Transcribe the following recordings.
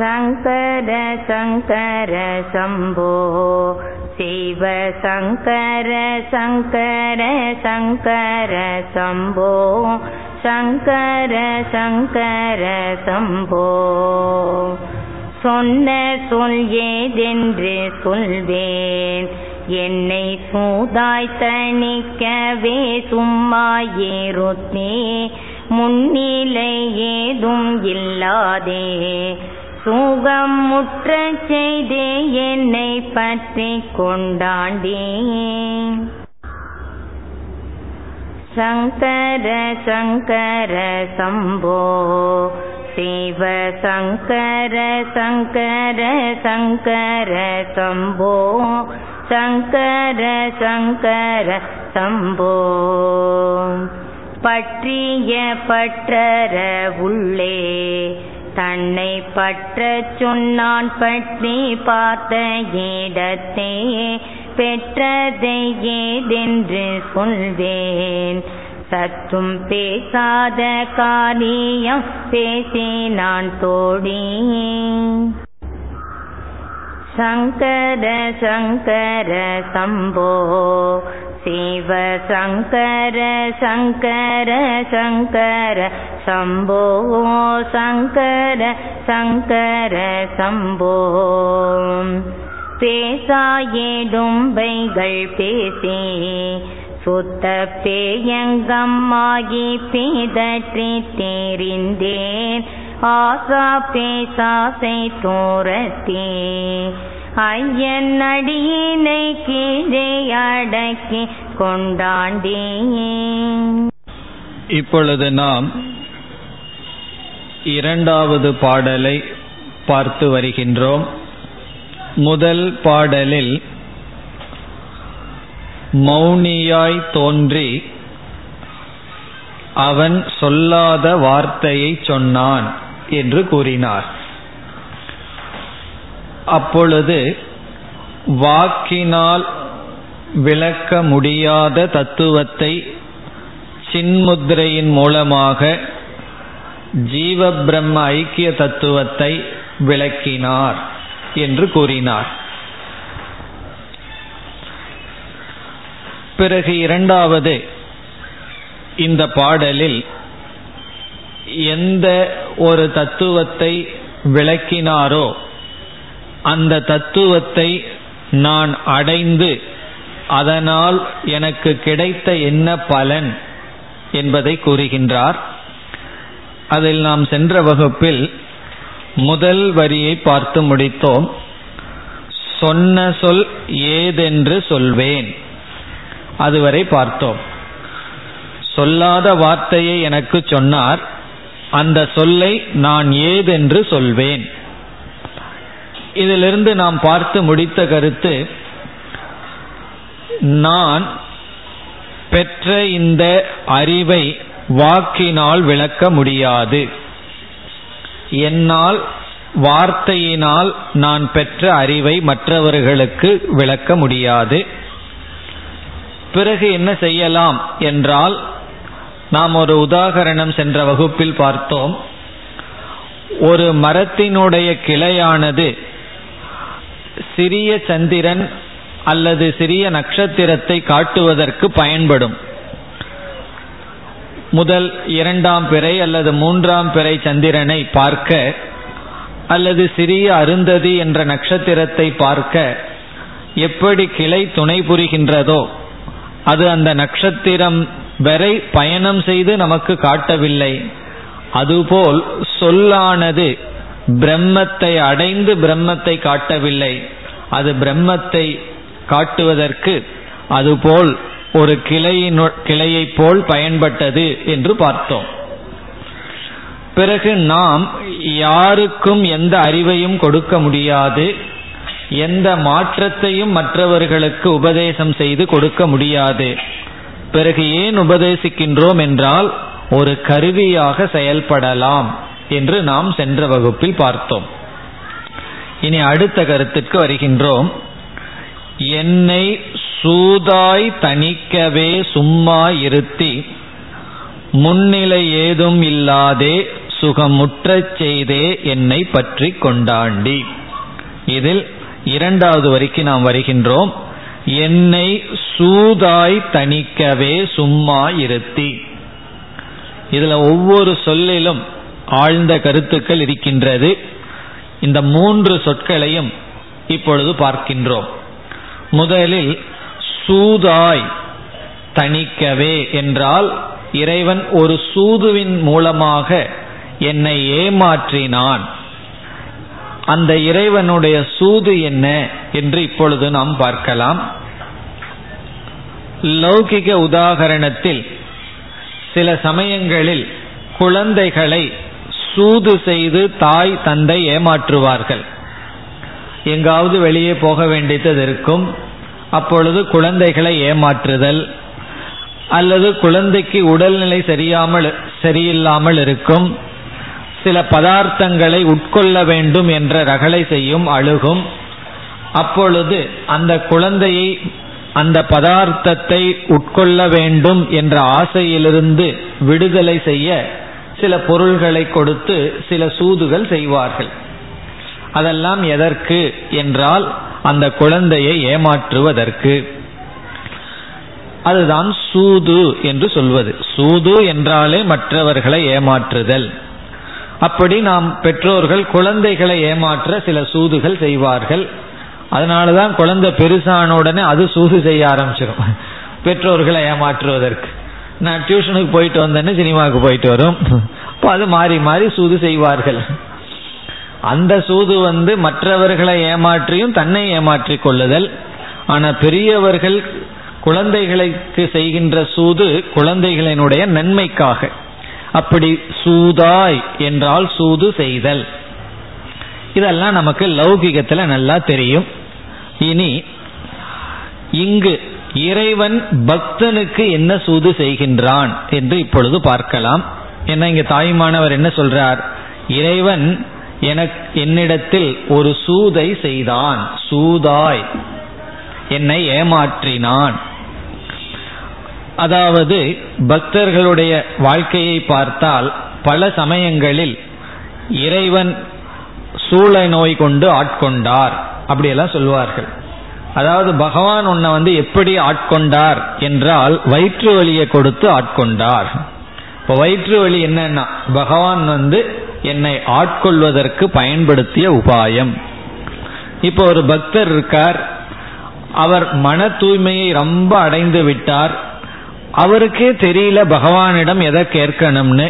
சங்கர சங்கர சம்போ சிவ சங்கர சங்கர சங்கர சம்போ சங்கர சங்கர சம்போ சொன்ன சொல் ஏதென்று சொல்வேன். என்னை சூதாய் தணிக்கவே சும்மா ஏறுத்தே. முன்னிலை ஏதும் இல்லாதே. சுகம் முற்ற செய்தே என்னை பற்றி கொண்டாண்டே. சங்கர சங்கர சம்போ சிவ சங்கர சங்கர சங்கர சம்போ சங்கர சங்கர சம்போ. பற்றிய பற்றர உள்ளே தன்னை பற்ற சொன்னான் பற்றி பார்த்த இடத்தையே பெற்றதையேதென்று சொல்வேன். சத்தும் பேசாத காரியம் பேசினான் தோடி சங்கர சங்கர சம்போ சிவ சங்கர சங்கர சங்கர சம்போ சங்கர சங்கர சம்போ பேசாயிடும்பைகள் பேசி சுத்த பேயங்கம்மாகி பேதற்றி தெரிந்தேன் ஆசா பேசாசை தோரத்தே. ஐயன் அடியினை கீழே அடக்கி கொண்டாண்டே இப்பொழுது நாம் இரண்டாவது பாடலை பார்த்து வருகின்றோம். முதல் பாடலில் மௌனியாய் தோன்றி அவன் சொல்லாத வார்த்தையை சொன்னான். என்று கூறினார். அப்பொழுது வாக்கினால் விளக்க முடியாத தத்துவத்தை சின்முத்திரையின் மூலமாக ஜீவ பிரம்ம ஐக்கிய தத்துவத்தை விளக்கினார் என்று கூறினார். பிறகு இரண்டாவது இந்த பாடலில் எந்த ஒரு தத்துவத்தை விளக்கினாரோ அந்த தத்துவத்தை நான் அடைந்து அதனால் எனக்கு கிடைத்த என்ன பலன் என்பதை கூறுகின்றார். அதில் நாம் சென்ற வகுப்பில் முதல் வரியை பார்த்து முடித்தோம். சொன்ன சொல் ஏதென்று சொல்வேன். அதுவரை பார்த்தோம். சொல்லாத வார்த்தையை எனக்கு சொன்னார். அந்த சொல்லை நான் ஏதென்று சொல்வேன். இதிலிருந்து நாம் பார்த்து முடித்த கருத்து நான் பெற்ற இந்த அறிவை வாக்கினால் விளக்க முடியாது. என்னால் வார்த்தையினால் நான் பெற்ற அறிவை மற்றவர்களுக்கு விளக்க முடியாது. பிறகு என்ன செய்யலாம் என்றால் நாம் ஒரு உதாகரணம் சென்ற வகுப்பில் பார்த்தோம். ஒரு மரத்தினுடைய கிளையானது சிறிய சந்திரன் அல்லது சிறிய நட்சத்திரத்தை காட்டுவதற்கு பயன்படும். முதல் இரண்டாம் பிறை அல்லது மூன்றாம் பிறை சந்திரனை பார்க்க அல்லது சிறிய அருந்ததி என்ற நட்சத்திரத்தை பார்க்க எப்படி கிளை துணை புரிகின்றதோ அது அந்த நட்சத்திரம் வரை பயணம் செய்து நமக்கு காட்டவில்லை. அதுபோல் சொல்லானது பிரம்மத்தை அடைந்து பிரம்மத்தை காட்டவில்லை. அது பிரம்மத்தை காட்டுவதற்கு அதுபோல் ஒரு கிளையின் கிளையை போல் பயன்பட்டது என்று பார்த்தோம். பிறகு நாம் யாருக்கும் எந்த அறிவையும் கொடுக்க முடியாது. எந்த மாற்றத்தையும் மற்றவர்களுக்கு உபதேசம் செய்து கொடுக்க முடியாது. பிறகு ஏன் உபதேசிக்கின்றோம் என்றால் ஒரு கருவியாக செயல்படலாம் என்று நாம் சென்ற வகுப்பில் பார்த்தோம். இனி அடுத்த கருத்துக்கு வருகின்றோம். என்னை சூதாய் தணிக்கவே சும்மா இருத்தி முன்னிலை ஏதும் இல்லாதே சுகமுற்றச் செய்தே என்னை பற்றி கொண்டாண்டி. இதில் இரண்டாவது வரைக்கும் நாம் வருகின்றோம். என்னை சூதாய் தணிக்கவே சும்மா இருத்தி. இதுல ஒவ்வொரு சொல்லிலும் ஆழ்ந்த கருத்துக்கள் இருக்கின்றது. இந்த மூன்று சொற்களையும் இப்பொழுது பார்க்கின்றோம். முதலில் சூதாய் தணிக்கவே என்றால் இறைவன் ஒரு சூதுவின் மூலமாக என்னை ஏமாற்றினான். அந்த இறைவனுடைய சூது என்ன? என்று இப்பொழுது நாம் பார்க்கலாம். லௌகிக உதாகரணத்தில் சில சமயங்களில் குழந்தைகளை சூது செய்து தாய் தந்தை ஏமாற்றுவார்கள். எங்காவது வெளியே போக வேண்டியது இருக்கும். அப்பொழுது குழந்தைகளை ஏமாற்றுதல் அல்லது குழந்தைக்கு உடல்நிலை சரியாமல் சரியில்லாமல் இருக்கும். சில பதார்த்தங்களை உட்கொள்ள வேண்டும் என்ற ரகளை செய்யும் அழுகும். அப்பொழுது அந்த குழந்தையை அந்த பதார்த்தத்தை உட்கொள்ள வேண்டும் என்ற ஆசையிலிருந்து விடுதலை செய்ய சில பொருள்களை கொடுத்து சில சூதுகள் செய்வார்கள். அதெல்லாம் எதற்கு என்றால் அந்த குழந்தையை ஏமாற்றுவதற்கு. அதுதான் சூது என்று சொல்வது. சூது என்றாலே மற்றவர்களை ஏமாற்றுதல். அப்படி நாம் பெற்றோர்கள் குழந்தைகளை ஏமாற்ற சில சூதுகள் செய்வார்கள். அதனாலதான் குழந்தை பெருசான உடனே அது சூது செய்ய ஆரம்பிச்சிடும் பெற்றோர்களை ஏமாற்றுவதற்கு. நான் டியூஷனுக்கு போயிட்டு வந்தேன்னு சினிமாவுக்கு போயிட்டு வரும். இப்போ அது மாறி மாறி சூது செய்வார்கள். அந்த சூது வந்து மற்றவர்களை ஏமாற்றியும் தன்னை ஏமாற்றி கொள்ளுதல். ஆனால் பெரியவர்கள் குழந்தைகளுக்கு செய்கின்ற சூது குழந்தைகளினுடைய நன்மைக்காக. அப்படி சூதாய் என்றால் சூது செய்தல். இதெல்லாம் நமக்கு லௌகிகத்தில் நல்லா தெரியும். இனி இங்கு இறைவன் பக்தனுக்கு என்ன சூது செய்கின்றான் என்று இப்பொழுது பார்க்கலாம். என்ன இங்க தாய்மானவர் என்ன சொல்றார்? இறைவன் எனக்கு என்னிடத்தில் ஒரு சூதை செய்தான். சூதாய். என்னை ஏமாற்றினான். அதாவது பக்தர்களுடைய வாழ்க்கையை பார்த்தால் பல சமயங்களில் இறைவன் சூழ நோய் கொண்டு ஆட்கொண்டார். அப்படியெல்லாம் சொல்வார்கள் அதாவது பகவான் உன்னை வந்து எப்படி ஆட்கொண்டார் என்றால் வயிற்று வலியை கொடுத்து ஆட்கொண்டார். இப்போ வயிற்று வலி என்னன்னா பகவான் வந்து என்னை ஆட்கொள்வதற்கு பயன்படுத்திய உபாயம். இப்போ ஒரு பக்தர் இருக்கார் அவர் மன தூய்மையை ரொம்ப அடைந்து விட்டார் அவருக்கே தெரியல பகவானிடம் எதை கேட்கணும்னு.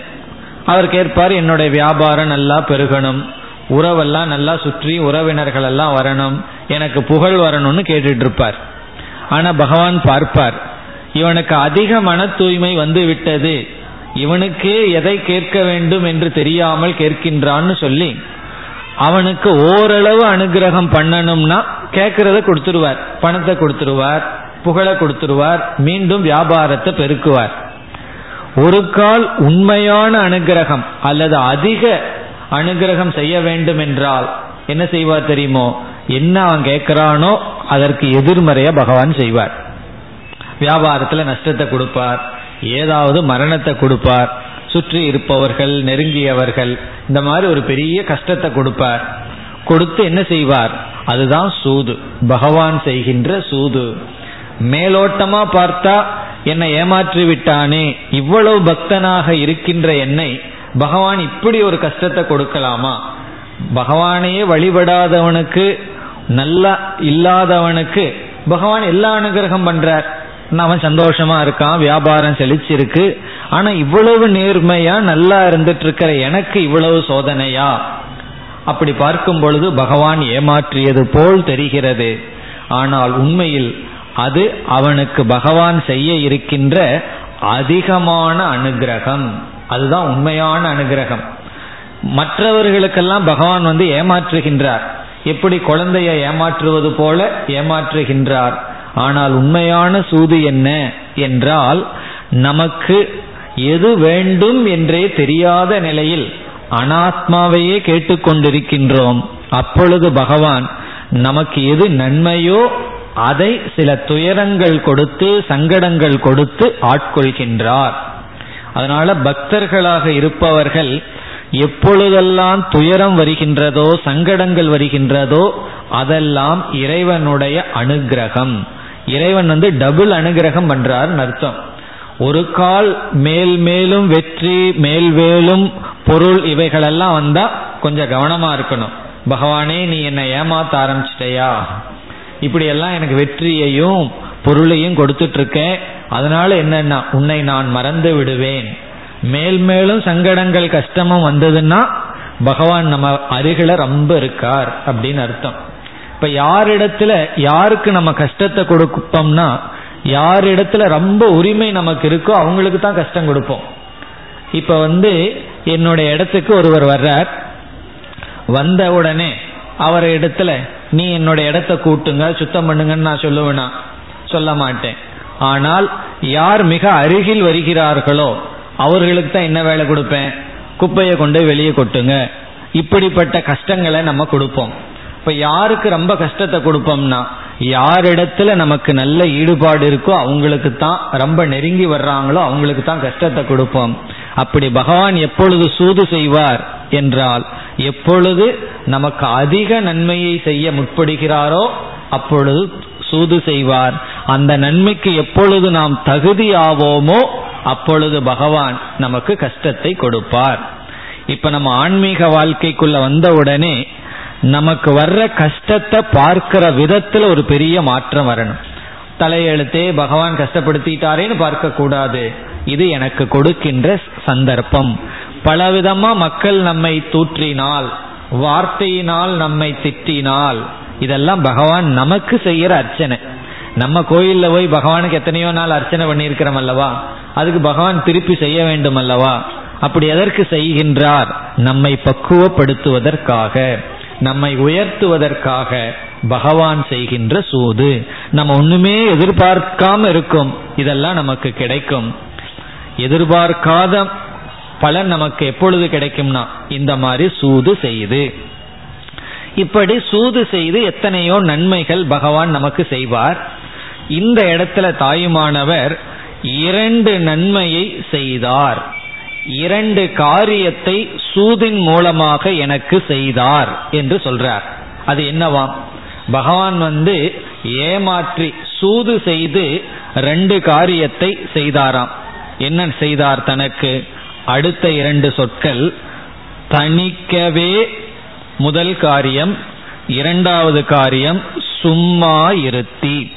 அவர் கேட்பார் என்னுடைய வியாபாரம் நல்லா பெருகணும் உறவெல்லாம் நல்லா சுற்றி உறவினர்கள் எல்லாம் வரணும் எனக்கு புகழ் வரணும்னு கேட்டுட்டு இருப்பார் ஆனா பகவான் பார்ப்பார் இவனுக்கு அதிக மன தூய்மை வந்து விட்டது இவனுக்கே எதை கேட்க வேண்டும் என்று தெரியாமல் கேட்கின்றான்னு சொல்லி அவனுக்கு ஓரளவு அனுகிரகம் பண்ணணும்னா கேட்கறத கொடுத்துருவார் பணத்தை கொடுத்துருவார் புகழை கொடுத்துருவார் மீண்டும் வியாபாரத்தை பெருக்குவார். ஒரு கால் உண்மையான அனுகிரகம் அல்லது அதிக அனுகிரகம் செய்ய வேண்டும் என்றால் என்ன செய்வார் தெரியுமோ? என்ன அவன் கேட்கிறானோ அதற்கு எதிர்மறைய பகவான் செய்வார். வியாபாரத்தில் நஷ்டத்தை கொடுப்பார். ஏதாவது மரணத்தை கொடுப்பார். சுற்றி இருப்பவர்கள் நெருங்கியவர்கள் இந்த மாதிரி ஒரு பெரிய கஷ்டத்தை கொடுப்பார். கொடுத்து என்ன செய்வார்? அதுதான் சூது. பகவான் செய்கின்ற சூது. மேலோட்டமா பார்த்தா என்னை ஏமாற்றி விட்டானே இவ்வளவு பக்தனாக இருக்கின்ற என்னை பகவான் இப்படி ஒரு கஷ்டத்தை கொடுக்கலாமா? பகவானையே வழிபடாதவனுக்கு நல்லா இல்லாதவனுக்கு பகவான் எல்லா அனுகிரகம் பண்றார். அவன் சந்தோஷமா இருக்கான் வியாபாரம் செழிச்சிருக்கு. ஆனா இவ்வளவு நேர்மையா நல்லா இருந்துட்டு இருக்கிற எனக்கு இவ்வளவு சோதனையா? அப்படி பார்க்கும் பொழுது பகவான் ஏமாற்றியது போல் தெரிகிறது. ஆனால் உண்மையில் அது அவனுக்கு பகவான் செய்ய இருக்கின்ற அதிகமான அனுகிரகம். அதுதான் உண்மையான அனுகிரகம். மற்றவர்களுக்கெல்லாம் பகவான் வந்து ஏமாற்றுகின்றார். எப்படி குழந்தைய ஏமாற்றுவது போல ஏமாற்றுகின்றார். ஆனால் உண்மையான சூது என்ன என்றால் நமக்கு எது வேண்டும் என்றே தெரியாத நிலையில் அனாத்மாவையே கேட்டுக்கொண்டிருக்கின்றோம். அப்பொழுது பகவான் நமக்கு எது நன்மையோ அதை சில துயரங்கள் கொடுத்து சங்கடங்கள் கொடுத்து ஆட்கொள்கின்றார். அதனால பக்தர்களாக இருப்பவர்கள் எப்பொழுதெல்லாம் துயரம் வருகின்றதோ சங்கடங்கள் வருகின்றதோ அதெல்லாம் இறைவனுடைய அனுகிரகம். இறைவன் வந்து டபுள் அனுகிரகம் பண்றார் அர்த்தம். ஒரு கால் மேல் மேலும் வெற்றி மேல்வேலும் பொருள் இவைகளெல்லாம் வந்தா கொஞ்சம் கவனமா இருக்கணும். பகவானே நீ என்னை ஏமாத்த ஆரம்பிச்சிட்டயா? இப்படி எல்லாம் எனக்கு வெற்றியையும் பொருளையும் கொடுத்துட்டு இருக்கேன் அதனால என்னன்னா உன்னை நான் மறந்து விடுவேன். மேல் மேலும் சங்கடங்கள் கஷ்டமும் வந்ததுன்னா பகவான் நம்ம அருகில ரொம்ப இருக்கார் அப்படின்னு அர்த்தம். இப்ப யாரிடத்துல யாருக்கு நம்ம கஷ்டத்தை கொடுப்போம்னா யாரிடத்துல ரொம்ப உரிமை நமக்கு இருக்கோ அவங்களுக்கு தான் கஷ்டம் கொடுப்போம். இப்ப வந்து என்னுடைய இடத்துக்கு ஒருவர் வர்றார். வந்த உடனே அவர் இடத்துல நீ என்னுடைய இடத்த கூட்டுங்க சுத்தம் பண்ணுங்கன்னு நான் சொல்லுவேனா? சொல்ல மாட்டேன். ஆனால் யார் மிக அருகில் வருகிறார்களோ அவர்களுக்கு தான் என்ன வேலை கொடுப்பேன்? குப்பையை கொண்டு வெளியே கொட்டுங்க. இப்படிப்பட்ட கஷ்டங்களை நம்ம கொடுப்போம். இப்ப யாருக்கு ரொம்ப கஷ்டத்தை கொடுப்போம்னா யாரிடத்துல நமக்கு நல்ல ஈடுபாடு இருக்கோ அவங்களுக்கு தான் ரொம்ப நெருங்கி வர்றாங்களோ அவங்களுக்கு தான் கஷ்டத்தை கொடுப்போம். அப்படி பகவான் எப்பொழுது சூது செய்வார் என்றால் எப்பொழுது நமக்கு அதிக நன்மையை செய்ய முற்படுகிறாரோ அப்பொழுது சூது செய்வார். அந்த நன்மைக்கு எப்பொழுது நாம் தகுதி ஆவோமோ அப்பொழுது பகவான் நமக்கு கஷ்டத்தை கொடுப்பார். இப்ப நம்ம ஆன்மீக வாழ்க்கைக்குள்ள வந்த உடனே நமக்கு வர்ற கஷ்டத்தை பார்க்கிற விதத்துல ஒரு பெரிய மாற்றம் வரணும். தலையெழுத்தே பகவான் கஷ்டப்படுத்திட்டாரேன்னு பார்க்க கூடாது இது எனக்கு கொடுக்கின்ற சந்தர்ப்பம். பலவிதமா மக்கள் நம்மை தூற்றினால் வார்த்தையினால் நம்மை திட்டினால் இதெல்லாம் பகவான் நமக்கு செய்யற அர்ச்சனை. நம்ம கோயில்ல போய் பகவானுக்கு எத்தனையோ நாள் அர்ச்சனை பண்ணியிருக்கிறோம் அல்லவா? அதுக்கு பகவான் திருப்பி செய்ய வேண்டும் அல்லவா? அப்படி எதற்கு செய்கின்றார்? நம்மை பக்குவப்படுத்துவதற்காக நம்மை உயர்த்துவதற்காக பகவான் செய்கின்ற சூது. நம்ம ஒண்ணுமே எதிர்பார்க்காம இருக்கும். இதெல்லாம் நமக்கு கிடைக்கும். எதிர்பார்க்காத பலன் நமக்கு எப்பொழுது கிடைக்கும்னா இந்த மாதிரி சூது செய்து. இப்படி சூது செய்து எத்தனையோ நன்மைகள் பகவான் நமக்கு செய்வார். இந்த இடத்துல தாயுமானவர் இரண்டு நன்மையை செய்தார். இரண்டு காரியத்தை சூதின் மூலமாக எனக்கு செய்தார் என்று சொல்றார். அது என்னவாம் பகவான் வந்து ஏமாற்றி சூது செய்து ரெண்டு காரியத்தை செய்தாராம். என்ன செய்தார் தனக்கு? அடுத்த இரண்டு சொற்கள் தணிக்கவே முதல் காரியம் இரண்டாவது காரியம் சும்மா இருத்தி.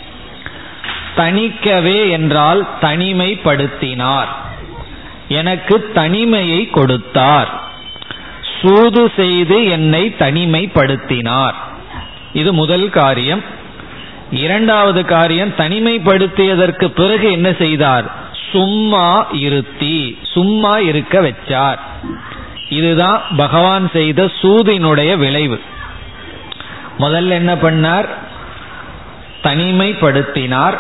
தணிக்கவே என்றால் தனிமைப்படுத்தினார். எனக்கு தனிமையை கொடுத்தார். சூது செய்து என்னை தனிமைப்படுத்தினார். இது முதல் காரியம். இரண்டாவது காரியம் தனிமைப்படுத்தியதற்கு பிறகு என்ன செய்தார்? சும்மா இருத்தி சும்மா இருக்க வச்சார். இதுதான் பகவான் செய்த சூதினுடைய விளைவு. முதல்ல என்ன பண்ணார்? தனிமைப்படுத்தினார்.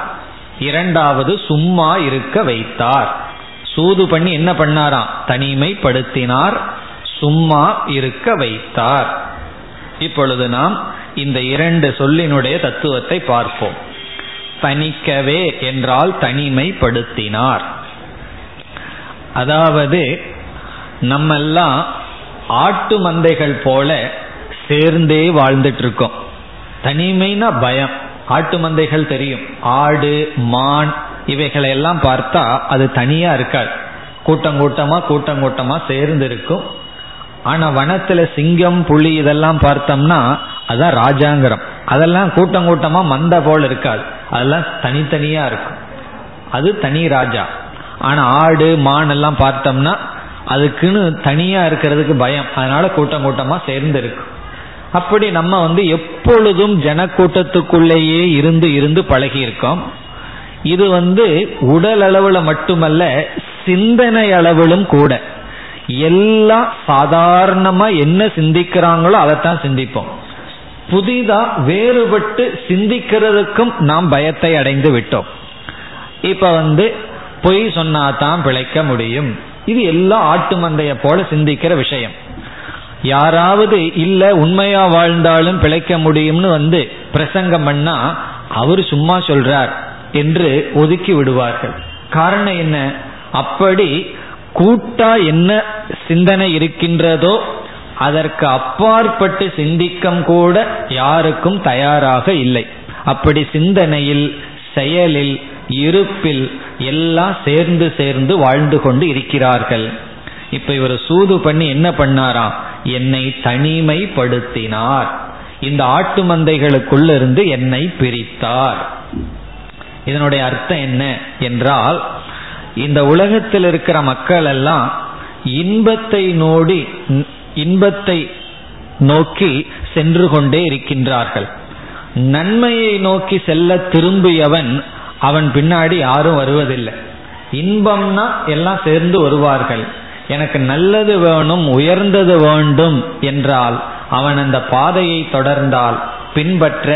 இரண்டாவது சும்மா இருக்க வைத்தார். சூது பண்ணி என்ன பண்ணாராம்? தனிமைப்படுத்தினார். சும்மா இருக்க வைத்தார். இப்பொழுது நாம் இந்த இரண்டு சொல்லினுடைய தத்துவத்தை பார்ப்போம். தணிக்கவே என்றால் தனிமைப்படுத்தினார். அதாவது நம்ம எல்லாம் ஆட்டு மந்தைகள் போல சேர்ந்தே வாழ்ந்துட்டு இருக்கோம் தனிமைனா பயம். ஆட்டு மந்தைகள் தெரியும். ஆடு மான் இவைகளை எல்லாம் பார்த்தா அது தனியா இருக்காது. கூட்டம் கூட்டமா கூட்டம் கூட்டமா சேர்ந்து இருக்கும் ஆனா வனத்துல சிங்கம் புலி இதெல்லாம் பார்த்தோம்னா அதான் ராஜாங்கரம். அதெல்லாம் கூட்டம் கூட்டமா மந்த போல் இருக்காது. அதெல்லாம் தனித்தனியா இருக்கும். அது தனி ராஜா. ஆனா ஆடு மான் எல்லாம் பார்த்தோம்னா அதுக்குன்னு தனியா இருக்கிறதுக்கு பயம். அதனால கூட்டம் கூட்டமா சேர்ந்து இருக்கும் அப்படி நம்ம வந்து எப்பொழுதும் ஜனக்கூட்டத்துக்குள்ளேயே இருந்து இருந்து பழகி இருக்கோம் இது வந்து உடல் அளவுல மட்டுமல்ல சிந்தனை அளவிலும் கூட. எல்லாம் சாதாரணமா என்ன சிந்திக்கிறாங்களோ அதைத்தான் சிந்திப்போம். புதிதா வேறுபட்டு சிந்திக்கிறதுக்கும் நாம் பயத்தை அடைந்து விட்டோம். இப்ப வந்து பொய் சொன்னாதான் பிழைக்க முடியும். இது எல்லாம் ஆட்டு மந்தைய போல சிந்திக்கிற விஷயம். யாராவது இல்ல உண்மையா வாழ்ந்தாலும் பிழைக்க முடியும்னு வந்து பிரசங்கம் பண்ணா அவர் சும்மா சொல்றார் என்று ஒதுக்கி விடுவார்கள். காரணம் என்ன? அப்படி கூட்டா என்ன சிந்தனை இருக்கின்றதோ அதற்கு அப்பாற்பட்டு சிந்திக்கம் கூட யாருக்கும் தயாராக இல்லை. அப்படி சிந்தனையில் செயலில் இருப்பில் எல்லாம் சேர்ந்து சேர்ந்து வாழ்ந்து கொண்டு இருக்கிறார்கள். இப்ப இவர் சூது பண்ணி என்ன பண்ணாராம் என்னை தனிமைப்படுத்தினார். இந்த ஆட்டு மந்தைகளுக்குள்ள இருந்து என்னை பிரித்தார். இதனுடைய அர்த்தம் என்ன என்றால் இந்த உலகத்தில் இருக்கிற மக்கள் எல்லாம் இன்பத்தை நோடி இன்பத்தை நோக்கி சென்று கொண்டே இருக்கின்றார்கள். நன்மையை நோக்கி செல்ல திரும்பியவன் அவன் பின்னாடி யாரும் வருவதில்லை. இன்பம்னா எல்லாம் சேர்ந்து வருவார்கள். எனக்கு நல்லது வேணும் உயர்ந்தது வேண்டும் என்றால் அவன் அந்த பாதையை தொடர்ந்தால் பின்பற்ற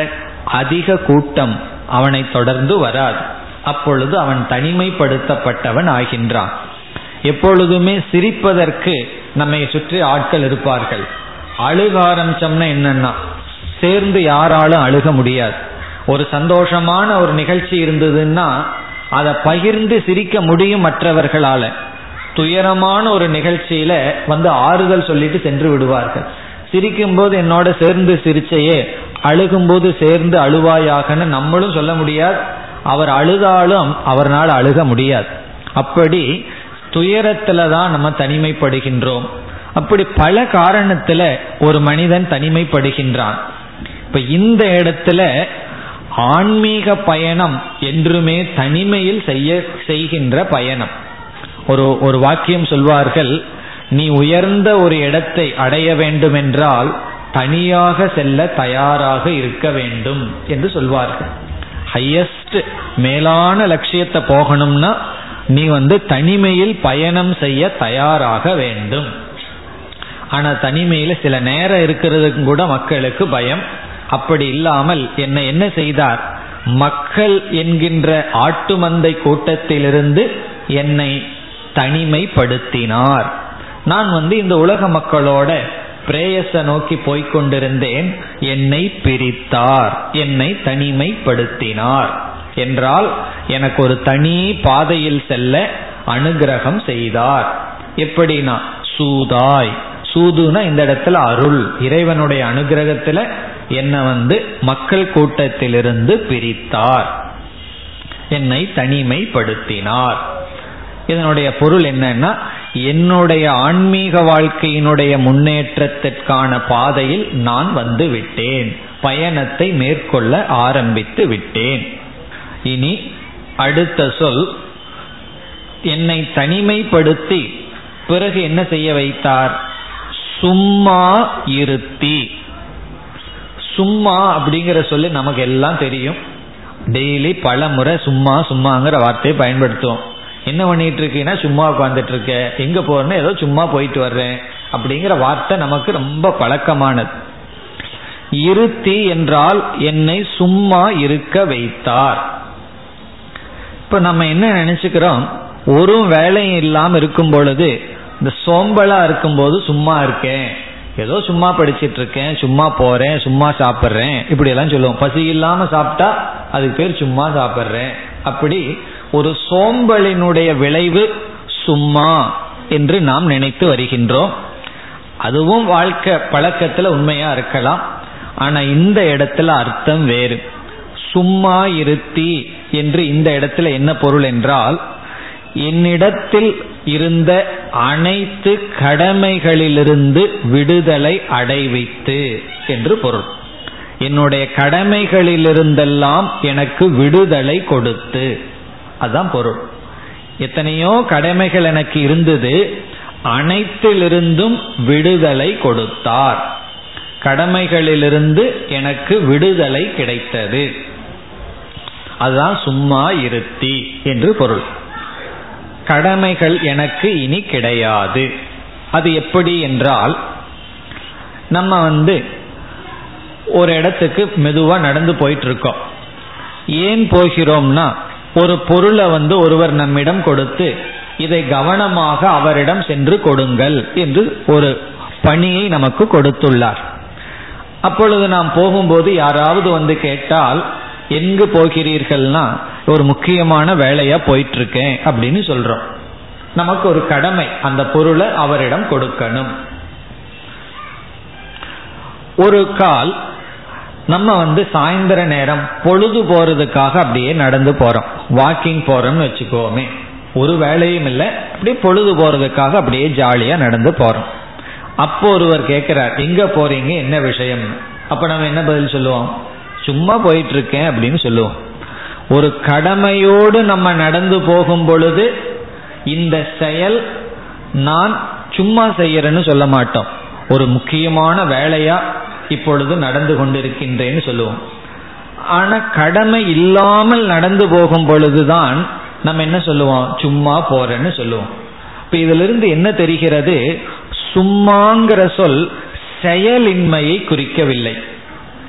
அதிக கூட்டம் அவனை தொடர்ந்து வராது. அப்பொழுது அவன் தனிமைப்படுத்தப்பட்டவன் ஆகின்றான். எப்பொழுதுமே சிரிப்பதற்கு நம்மை சுற்றி ஆட்கள் இருப்பார்கள். அழுக ஆரம்பிச்சோம்னா என்னன்னா சேர்ந்து யாராலும் அழுக முடியாது. ஒரு சந்தோஷமான ஒரு நிகழ்ச்சி இருந்ததுன்னா அதை பகிர்ந்து சிரிக்க முடியும் மற்றவர்களால. துயரமான ஒரு நிகழ்ச்சியில வந்து ஆறுதல் சொல்லிட்டு சென்று விடுவார்கள். சிரிக்கும் போது என்னோட சேர்ந்து சிரிச்சையே அழுகும்போது சேர்ந்து அழுவாயாகன்னு நம்மளும் சொல்ல முடியாது. அவர் அழுதாலும் அவரால் அழுக முடியாது. அப்படி துயரத்துல தான் நம்ம தனிமைப்படுகின்றோம். அப்படி பல காரணத்துல ஒரு மனிதன் தனிமைப்படுகின்றான். இப்ப இந்த இடத்துல ஆன்மீக பயணம் என்றுமே தனிமையில் செய்ய செய்கின்ற பயணம். ஒரு ஒரு வாக்கியம் சொல்வார்கள் நீ உயர்ந்த ஒரு இடத்தை அடைய வேண்டும் என்றால் தனியாக செல்ல தயாராக இருக்க வேண்டும் என்று சொல்வார்கள். ஹையஸ்ட் மேலான லட்சியத்தை போகணும்னா நீ வந்து தனிமையில் பயணம் செய்ய தயாராக வேண்டும். ஆனா தனிமையில சில நேரம் இருக்கிறதுக்கும் கூட மக்களுக்கு பயம். அப்படி இல்லாமல் என்ன என்ன செய்தார்? மக்கள் என்கின்ற ஆட்டு மந்தை கூட்டத்திலிருந்து என்னை தனிமைப்படுத்தினார். நான் வந்து இந்த உலக மக்களோட பிரேயச நோக்கி போய்கொண்டிருந்தேன் என்னை பிரித்தார். என்னை தனிமைப்படுத்தினார். என்றால் எனக்கு ஒரு தனி பாதையில் செல்ல அனுகிரகம் செய்தார். எப்படின்னா சூதாய். சூதுனா இந்த இடத்துல அருள். இறைவனுடைய அனுகிரகத்துல என்ன வந்து மக்கள் கூட்டத்திலிருந்து பிரித்தார். என்னை தனிமைப்படுத்தினார். இதனுடைய பொருள் என்னன்னா என்னுடைய ஆன்மீக வாழ்க்கையினுடைய முன்னேற்றத்திற்கான பாதையில் நான் வந்து விட்டேன். பயணத்தை மேற்கொள்ள ஆரம்பித்து விட்டேன். இனி அடுத்த சொல் என்னை தனிமைப்படுத்தி பிறகு என்ன செய்ய வைத்தார்? சும்மா இருத்தி. சும்மா அப்படிங்கிற சொல்லி நமக்கு எல்லாம் தெரியும். டெய்லி பல முறை சும்மா சும்மாங்கிற வார்த்தையை பயன்படுத்துவோம். என்ன பண்ணிட்டு இருக்கீங்கன்னா சும்மா உட்காந்துட்டு இருக்க. எங்க போறேன்னு ஏதோ சும்மா போயிட்டு வர்றேன். அப்படிங்கிற வார்த்தை நமக்கு ரொம்ப பழக்கமானது. இருத்தி என்றால் என்னை சும்மா இருக்க வைத்தார். இப்ப நம்ம என்ன நினைச்சுக்கிறோம்? ஒரு வேலையும் இல்லாம இருக்கும் பொழுது இந்த சோம்பலா இருக்கும்போது சும்மா இருக்கேன். ஏதோ சும்மா படிச்சிட்டு இருக்கேன் சும்மா போறேன் சும்மா சாப்பிட்றேன் இப்படி எல்லாம் சொல்லுவோம். பசி இல்லாம சாப்பிட்டா அதுக்கு பேர் சும்மா சாப்பிட்றேன். அப்படி ஒரு சோம்பலினுடைய விளைவு சும்மா என்று நாம் நினைத்து வருகின்றோம். அதுவும் வாழ்க்கை பழக்கத்துல உண்மையா இருக்கலாம். ஆனா இந்த இடத்துல அர்த்தம் வேறு. சும்மா இருத்தி என்று இந்த இடத்துல என்ன பொருள் என்றால் என்னிடத்தில் இருந்த அனைத்து கடமைகளிலிருந்து விடுதலை அடைவித்து என்று பொருள். என்னுடைய கடமைகளிலிருந்தெல்லாம் எனக்கு விடுதலை கொடுத்து. அதுதான் பொருள். எத்தனையோ கடமைகள் எனக்கு இருந்தது அனைத்திலிருந்தும் விடுதலை கொடுத்தார். கடமைகளிலிருந்து எனக்கு விடுதலை கிடைத்தது. அதுதான் சும்மா இருத்தி என்று பொருள். கடமைகள் எனக்கு இனி கிடையாது. அது எப்படி என்றால் நம்ம வந்து ஒரு இடத்துக்கு மெதுவாக நடந்து போயிட்டு இருக்கோம் ஏன் போகிறோம்னா ஒரு பொருளை வந்து ஒருவர் நம்மிடம் கொடுத்து இதை கவனமாக அவரிடம் சென்று கொடுங்கள் என்று ஒரு பணியை நமக்கு கொடுத்துள்ளார். அப்பொழுது நாம் போகும்போது யாராவது வந்து கேட்டால் எங்கு போகிறீர்கள்னா ஒரு முக்கியமான வேலையா போயிட்டு இருக்கேன் அப்படின்னு சொல்றோம். நமக்கு ஒரு கடமை அந்த பொருளை அவரிடம் கொடுக்கணும். ஒரு கால் நம்ம வந்து சாயந்தர நேரம் பொழுது போறதுக்காக அப்படியே நடந்து போறோம். வாக்கிங் போறோம்னு வச்சுக்கோமே. ஒரு வேலையும் இல்லை அப்படியே பொழுது போறதுக்காக அப்படியே ஜாலியா நடந்து போறோம். அப்போ ஒருவர் கேட்கிறார் எங்க போறீங்க? என்ன விஷயம்? அப்ப நம்ம என்ன பதில் சொல்லுவோம்? சும்மா போயிட்டு இருக்கேன் அப்படின்னு சொல்லுவோம். ஒரு கடமையோடு நம்ம நடந்து போகும் பொழுது இந்த செயல் நான் சும்மா செய்யறேன்னு சொல்ல மாட்டோம். ஒரு முக்கியமான வேலையா இப்பொழுது நடந்து கொண்டிருக்கின்றேன்னு சொல்லுவோம். ஆனா கடமை இல்லாமல் நடந்து போகும் பொழுதுதான் நம்ம என்ன சொல்லுவோம்? சும்மா போறேன்னு சொல்லுவோம். இப்ப இதுல இருந்து என்ன தெரிகிறது? சும்மாங்கிற சொல் செயலின்மையை குறிக்கவில்லை.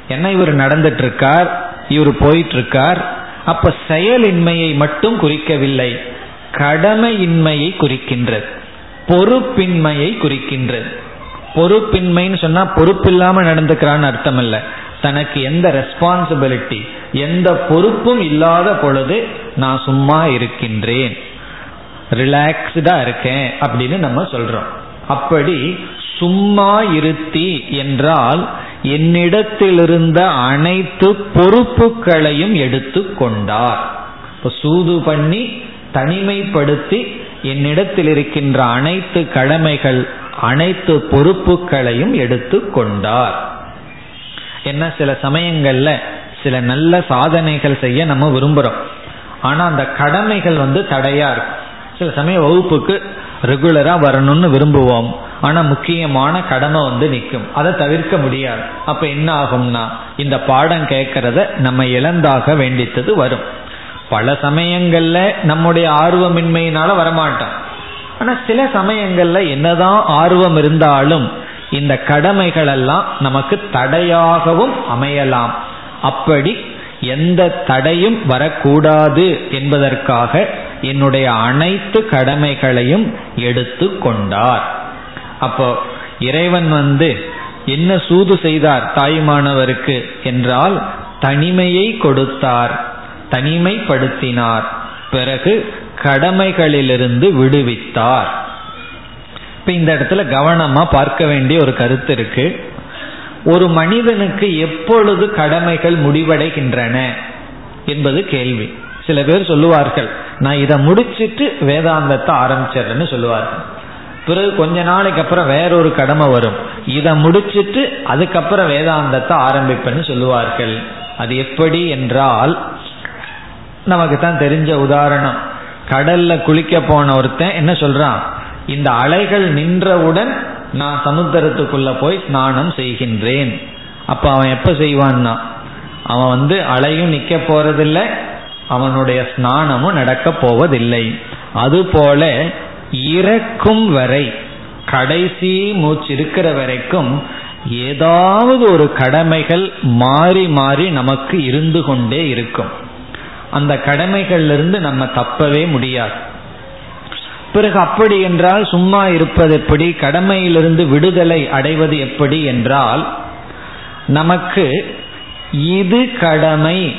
என்ன இவர் நடந்துட்டு இருக்கார் இவர் போயிட்டு இருக்கார் அப்ப செயலின்மையை மட்டும் குறிக்கவில்லை. கடமையின்மையை குறிக்கின்றது. பொறுப்பின்மையை குறிக்கின்றது. பொறுப்பின்மைன்னு சொன்னா பொறுப்பில்லாம நடந்துக்கிறான்னு அர்த்தம் இல்லை தனக்கு எந்த ரெஸ்பான்சிபிலிட்டி எந்த பொறுப்பும் இல்லாத பொழுது நான் சும்மா இருக்கின்றேன். ரிலாக்ஸ்டா இருக்கேன் அப்படின்னு நம்ம சொல்றோம். அப்படி சும்மா இருத்தி என்றால் என்னிடத்திலிருந்த அனைத்து பொறுப்புகளையும் எடுத்து கொண்டார். இப்போ சூது பண்ணி தனிமைப்படுத்தி என்னிடத்தில் இருக்கின்ற அனைத்து கடமைகள் அனைத்து பொறுப்புகளையும் எடுத்து கொண்டார். என்ன சில சமயங்கள்ல சில நல்ல சாதனைகள் செய்ய நம்ம விரும்புகிறோம் ஆனா அந்த கடமைகள் வந்து தடையா இருக்கும். சில சமயம் வகுப்புக்கு ரெகுலரா வரணும்னு விரும்புவோம். ஆனா முக்கியமான கடமை வந்து நிற்கும். அதை தவிர்க்க முடியாது. அப்ப என்ன ஆகும்னா இந்த பாடம் கேட்கறத நம்ம இழந்தாக வேண்டித்தது வரும். பல சமயங்கள்ல நம்முடைய ஆர்வமின்மையினால வரமாட்டோம். ஆனா சில சமயங்கள்ல என்னதான் ஆர்வம் இருந்தாலும் இந்த கடமைகள் எல்லாம் நமக்கு தடையாகவும் அமையலாம். அப்படி எந்த தடையும் வரக்கூடாது என்பதற்காக என்னுடைய அனைத்து கடமைகளையும் எடுத்து கொண்டார். அப்போ இறைவன் வந்து என்ன சூது செய்தார் தாய்மானவருக்கு என்றால் தனிமையை கொடுத்தார் தனிமைப்படுத்தினார் பிறகு கடமைகளிலிருந்து விடுவித்தார். இப்ப இந்த இடத்துல கவனமா பார்க்க வேண்டிய ஒரு கருத்து இருக்கு. ஒரு மனிதனுக்கு எப்பொழுது கடமைகள் முடிவடைகின்றன என்பது கேள்வி. சில பேர் சொல்லுவார்கள் நான் இதை முடிச்சிட்டு வேதாந்தத்தை ஆரம்பிச்சிடுறேன்னு சொல்லுவார்கள். பிறகு கொஞ்ச நாளைக்கு அப்புறம் வேறொரு கடமை வரும். இதை முடிச்சிட்டு அதுக்கப்புறம் வேதாந்தத்தை ஆரம்பிப்பேன்னு சொல்லுவார்கள். அது எப்படி என்றால் நமக்கு தான் தெரிஞ்ச உதாரணம். கடல்ல குளிக்க போன ஒருத்தன் என்ன சொல்றான்? இந்த அலைகள் நின்றவுடன் நான் சமுத்திரத்துக்குள்ள போய் ஸ்நானம் செய்கின்றேன். அப்ப அவன் எப்ப செய்வான்னா? அவன் வந்து அலையும் நிக்க போறதில்லை அவனுடைய ஸ்நானமும் நடக்க போவதில்லை. அதுபோல இறக்கும் வரை கடைசி மூச்சு இருக்கிற வரைக்கும் ஏதாவது ஒரு கடமைகள் மாறி மாறி நமக்கு இருந்து கொண்டே இருக்கும். அந்த கடமைகள்லிருந்து நம்ம தப்பவே முடியாது. பிறகு அப்படி என்றால் சும்மா இருப்பது எப்படி கடமையிலிருந்து விடுதலை அடைவது எப்படி என்றால் நமக்கு இது கடமை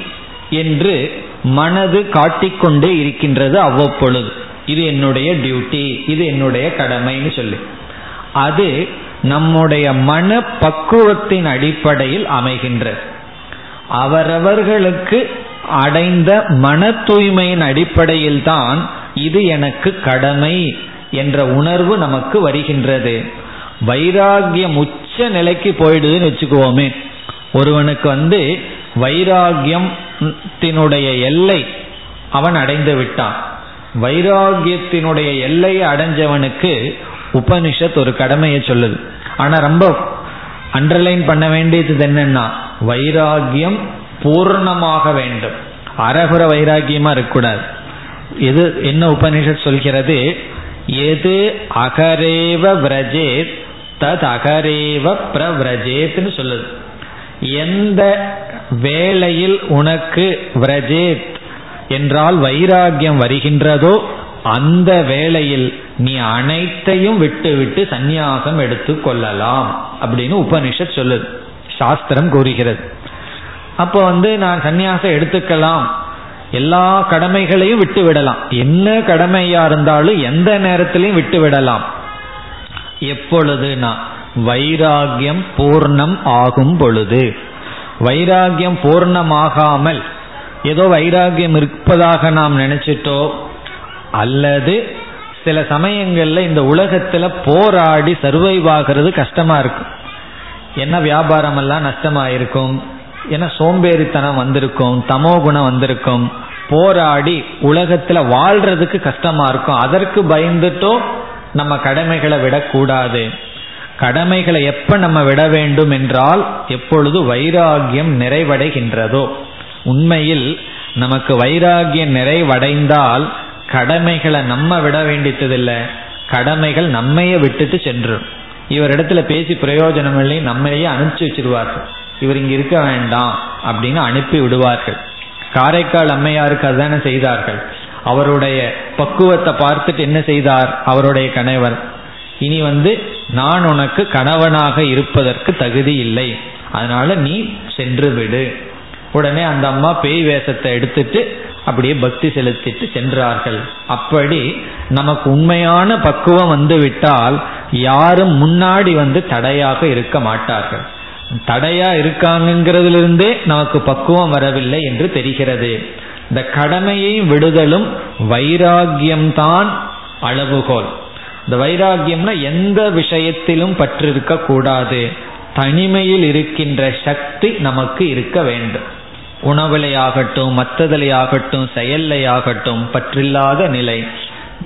என்று மனது காட்டிக்கொண்டே இருக்கின்றது அவ்வப்பொழுது. இது என்னுடைய டியூட்டி இது என்னுடைய கடமைன்னு சொல்லி. அது நம்முடைய மன பக்குவத்தின் அடிப்படையில் அமைகின்றது. அவரவர்களுக்கு அடைந்த மன தூய்மையின் அடிப்படையில் தான் இது எனக்கு கடமை என்ற உணர்வு நமக்கு வருகின்றது. வைராகியம் உச்ச நிலைக்கு போயிடுதுன்னு வச்சுக்குவோமே. ஒருவனுக்கு வந்து வைராகியத்தினுடைய எல்லை அவன் அடைந்து விட்டான். வைராகியத்தினுடைய எல்லையை அடைஞ்சவனுக்கு உபனிஷத் ஒரு கடமையை சொல்லுது. ஆனா ரொம்ப அண்டர்லைன் பண்ண வேண்டியது என்னன்னா வைராகியம் பூர்ணமாக வேண்டும். அரகுர வைராகியமா இருக்கக்கூடாது. எது என்ன உபனிஷத் சொல்கிறது? எது அகரேவ விரஜேத் தத் அகரேவ பிரவிரஜேத்னு சொல்லுது. எந்த வேளையில் உனக்கு விரஜேத் என்றால் வைராகியம் வருகின்றதோ அந்த வேளையில் நீ அனைத்தையும் விட்டுவிட்டு சந்நியாசம் எடுத்து கொள்ளலாம் அப்படின்னு உபனிஷத் சொல்லுது சாஸ்திரம் கூறுகிறது. அப்போ வந்து நான் சந்நியாசம் எடுத்துக்கலாம் எல்லா கடமைகளையும் விட்டு விடலாம் என்ன கடமையா இருந்தாலும் எந்த நேரத்திலையும் விட்டு விடலாம் எப்பொழுதுனா வைராகியம் பூர்ணம் ஆகும் பொழுது. வைராகியம் பூர்ணமாகாமல் ஏதோ வைராகியம் இருப்பதாக நாம் நினைச்சிட்டோ அல்லது சில சமயங்கள்ல இந்த உலகத்துல போராடி சர்வைவ் ஆகிறது கஷ்டமா இருக்கும் என்ன வியாபாரம் எல்லாம் நஷ்டமா இருக்கும் ஏன்னா சோம்பேறித்தனம் வந்திருக்கும் தமோ குணம் வந்திருக்கும் போராடி உலகத்துல வாழ்றதுக்கு கஷ்டமா இருக்கும். அதற்கு பயந்துட்டோ நம்ம கடமைகளை விடக்கூடாது. கடமைகளை எப்ப நம்ம விட வேண்டும் என்றால் எப்பொழுது வைராகியம் நிறைவடைகின்றதோ உண்மையில் நமக்கு வைராகியம் நிறைவடைந்தால் கடமைகளை நம்ம விட வேண்டியதில்லை கடமைகள் நம்மையே விட்டுட்டு சென்றும். இவரிடத்துல பேசி பிரயோஜனம் இல்லை நம்மளையே அனுப்பிச்சு வச்சிருவார்கள். இவர் இங்க இருக்க வேண்டாம் அப்படின்னு அனுப்பி விடுவார்கள். காரைக்கால் அம்மையாருக்கு அதுதானே செய்தார்கள். அவருடைய பக்குவத்தை பார்த்துட்டு என்ன செய்தார்? அவருடைய கணவர் இனி வந்து நான் உனக்கு கணவனாக இருப்பதற்கு தகுதி இல்லை. அதனால நீ சென்று விடு. உடனே அந்த அம்மா பேய் வேஷத்தை எடுத்துட்டு அப்படியே பக்தி செலுத்திட்டு சென்றார்கள். அப்படி நமக்கு உண்மையான பக்குவம் வந்து விட்டால் யாரும் முன்னாடி வந்து தடையாக இருக்க மாட்டார்கள். தடையா இருக்காங்கிறதுலிருந்தே நமக்கு பக்குவம் வரவில்லை என்று தெரிகிறது. இந்த கடமையையும் விடுதலும் வைராகியம்தான் அளவுகோல். இந்த வைராகியம்னா எந்த விஷயத்திலும் பற்றிருக்க கூடாது தனிமையில் இருக்கின்ற சக்தி நமக்கு இருக்க வேண்டும். உணவிலையாகட்டும் மற்றதிலையாகட்டும் செயல்லையாகட்டும் பற்றில்லாத நிலை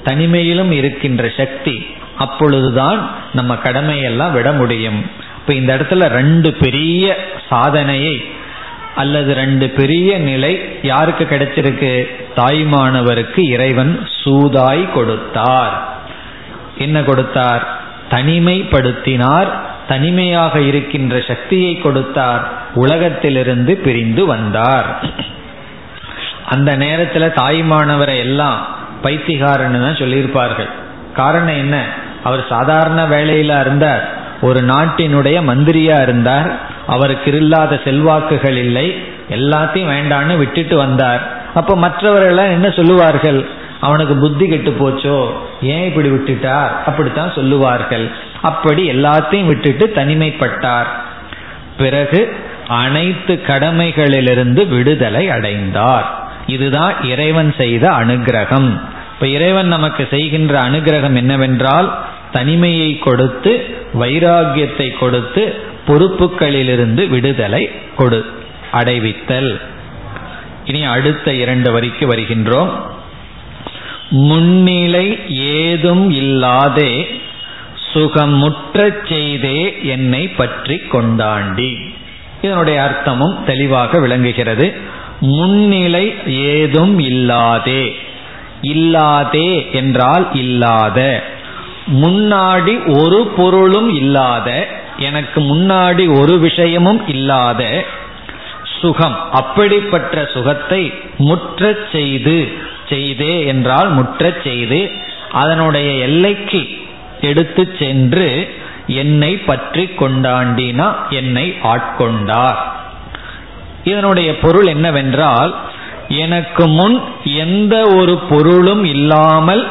தனிமையிலும் இருக்கின்ற சக்தி அப்பொழுதுதான் நம்ம கடமையெல்லாம் விட முடியும். இப்ப இந்த இடத்துல ரெண்டு பெரிய சாதனையை அல்லது ரெண்டு பெரிய நிலை யாருக்கு கிடைச்சிருக்கு? தாய்மானவருக்கு இறைவன் சூதாய் கொடுத்தார். என்ன கொடுத்தார்? தனிமைப்படுத்தினார் தனிமையாக இருக்கின்ற சக்தியை கொடுத்தார். உலகத்திலிருந்து பிரிந்து வந்தார். அந்த நேரத்தில் தாய்மானவரை எல்லாம் பைத்திகாரன்னு தான் சொல்லியிருப்பார்கள். காரணம் என்ன? அவர் சாதாரண வேலையில இருந்தார். ஒரு நாட்டினுடைய மந்திரியா இருந்தார். அவருக்கு இல்லாத செல்வாக்குகள் இல்லை. எல்லாத்தையும் வேண்டான்னு விட்டுட்டு வந்தார். அப்ப மற்றவர்கள் என்ன சொல்லுவார்கள்? அவனுக்கு புத்தி கெட்டு போச்சோ? ஏன் இப்படி விட்டுட்டார்? அப்படித்தான் சொல்லுவார்கள். அப்படி எல்லாத்தையும் விட்டுட்டு தனிமைப்பட்டார். பிறகு அனைத்து கடமைகளிலிருந்து விடுதலை அடைந்தார். இதுதான் இறைவன் செய்த அனுகிரகம். இப்ப இறைவன் நமக்கு செய்கின்ற அனுகிரகம் என்னவென்றால் தனிமையை கொடுத்து வைராகியத்தை கொடுத்து பொறுப்புகளிலிருந்து விடுதலை கொடு அடைவித்தல். இனி அடுத்த இரண்டு வரிக்கு வருகின்றோம். முன்னிலை ஏதும் இல்லாதே சுகமுற்றச் செய்தே என்னை பற்றி கொண்டாண்டி. இதனுடைய அர்த்தமும் தெளிவாக விளங்குகிறது. முன்னிலை ஏதும் இல்லாதே. இல்லாதே என்றால் இல்லாத. முன்னாடி ஒரு பொருளும் இல்லாத. எனக்கு முன்னாடி ஒரு விஷயமும் இல்லாத. சுகம் அப்படிப்பட்ட சுகத்தை முற்றச் செய்து செய்தே என்றால் முற்றச் செய்து அதனுடைய எல்லைக்கு எடுத்து சென்று என்னை பற்றி கொண்டாண்டினா என்னை ஆட்கொண்டார். இதனுடைய பொருள் என்னவென்றால் எனக்கு முன் எந்த ஒரு பொருளும் இல்லாமல்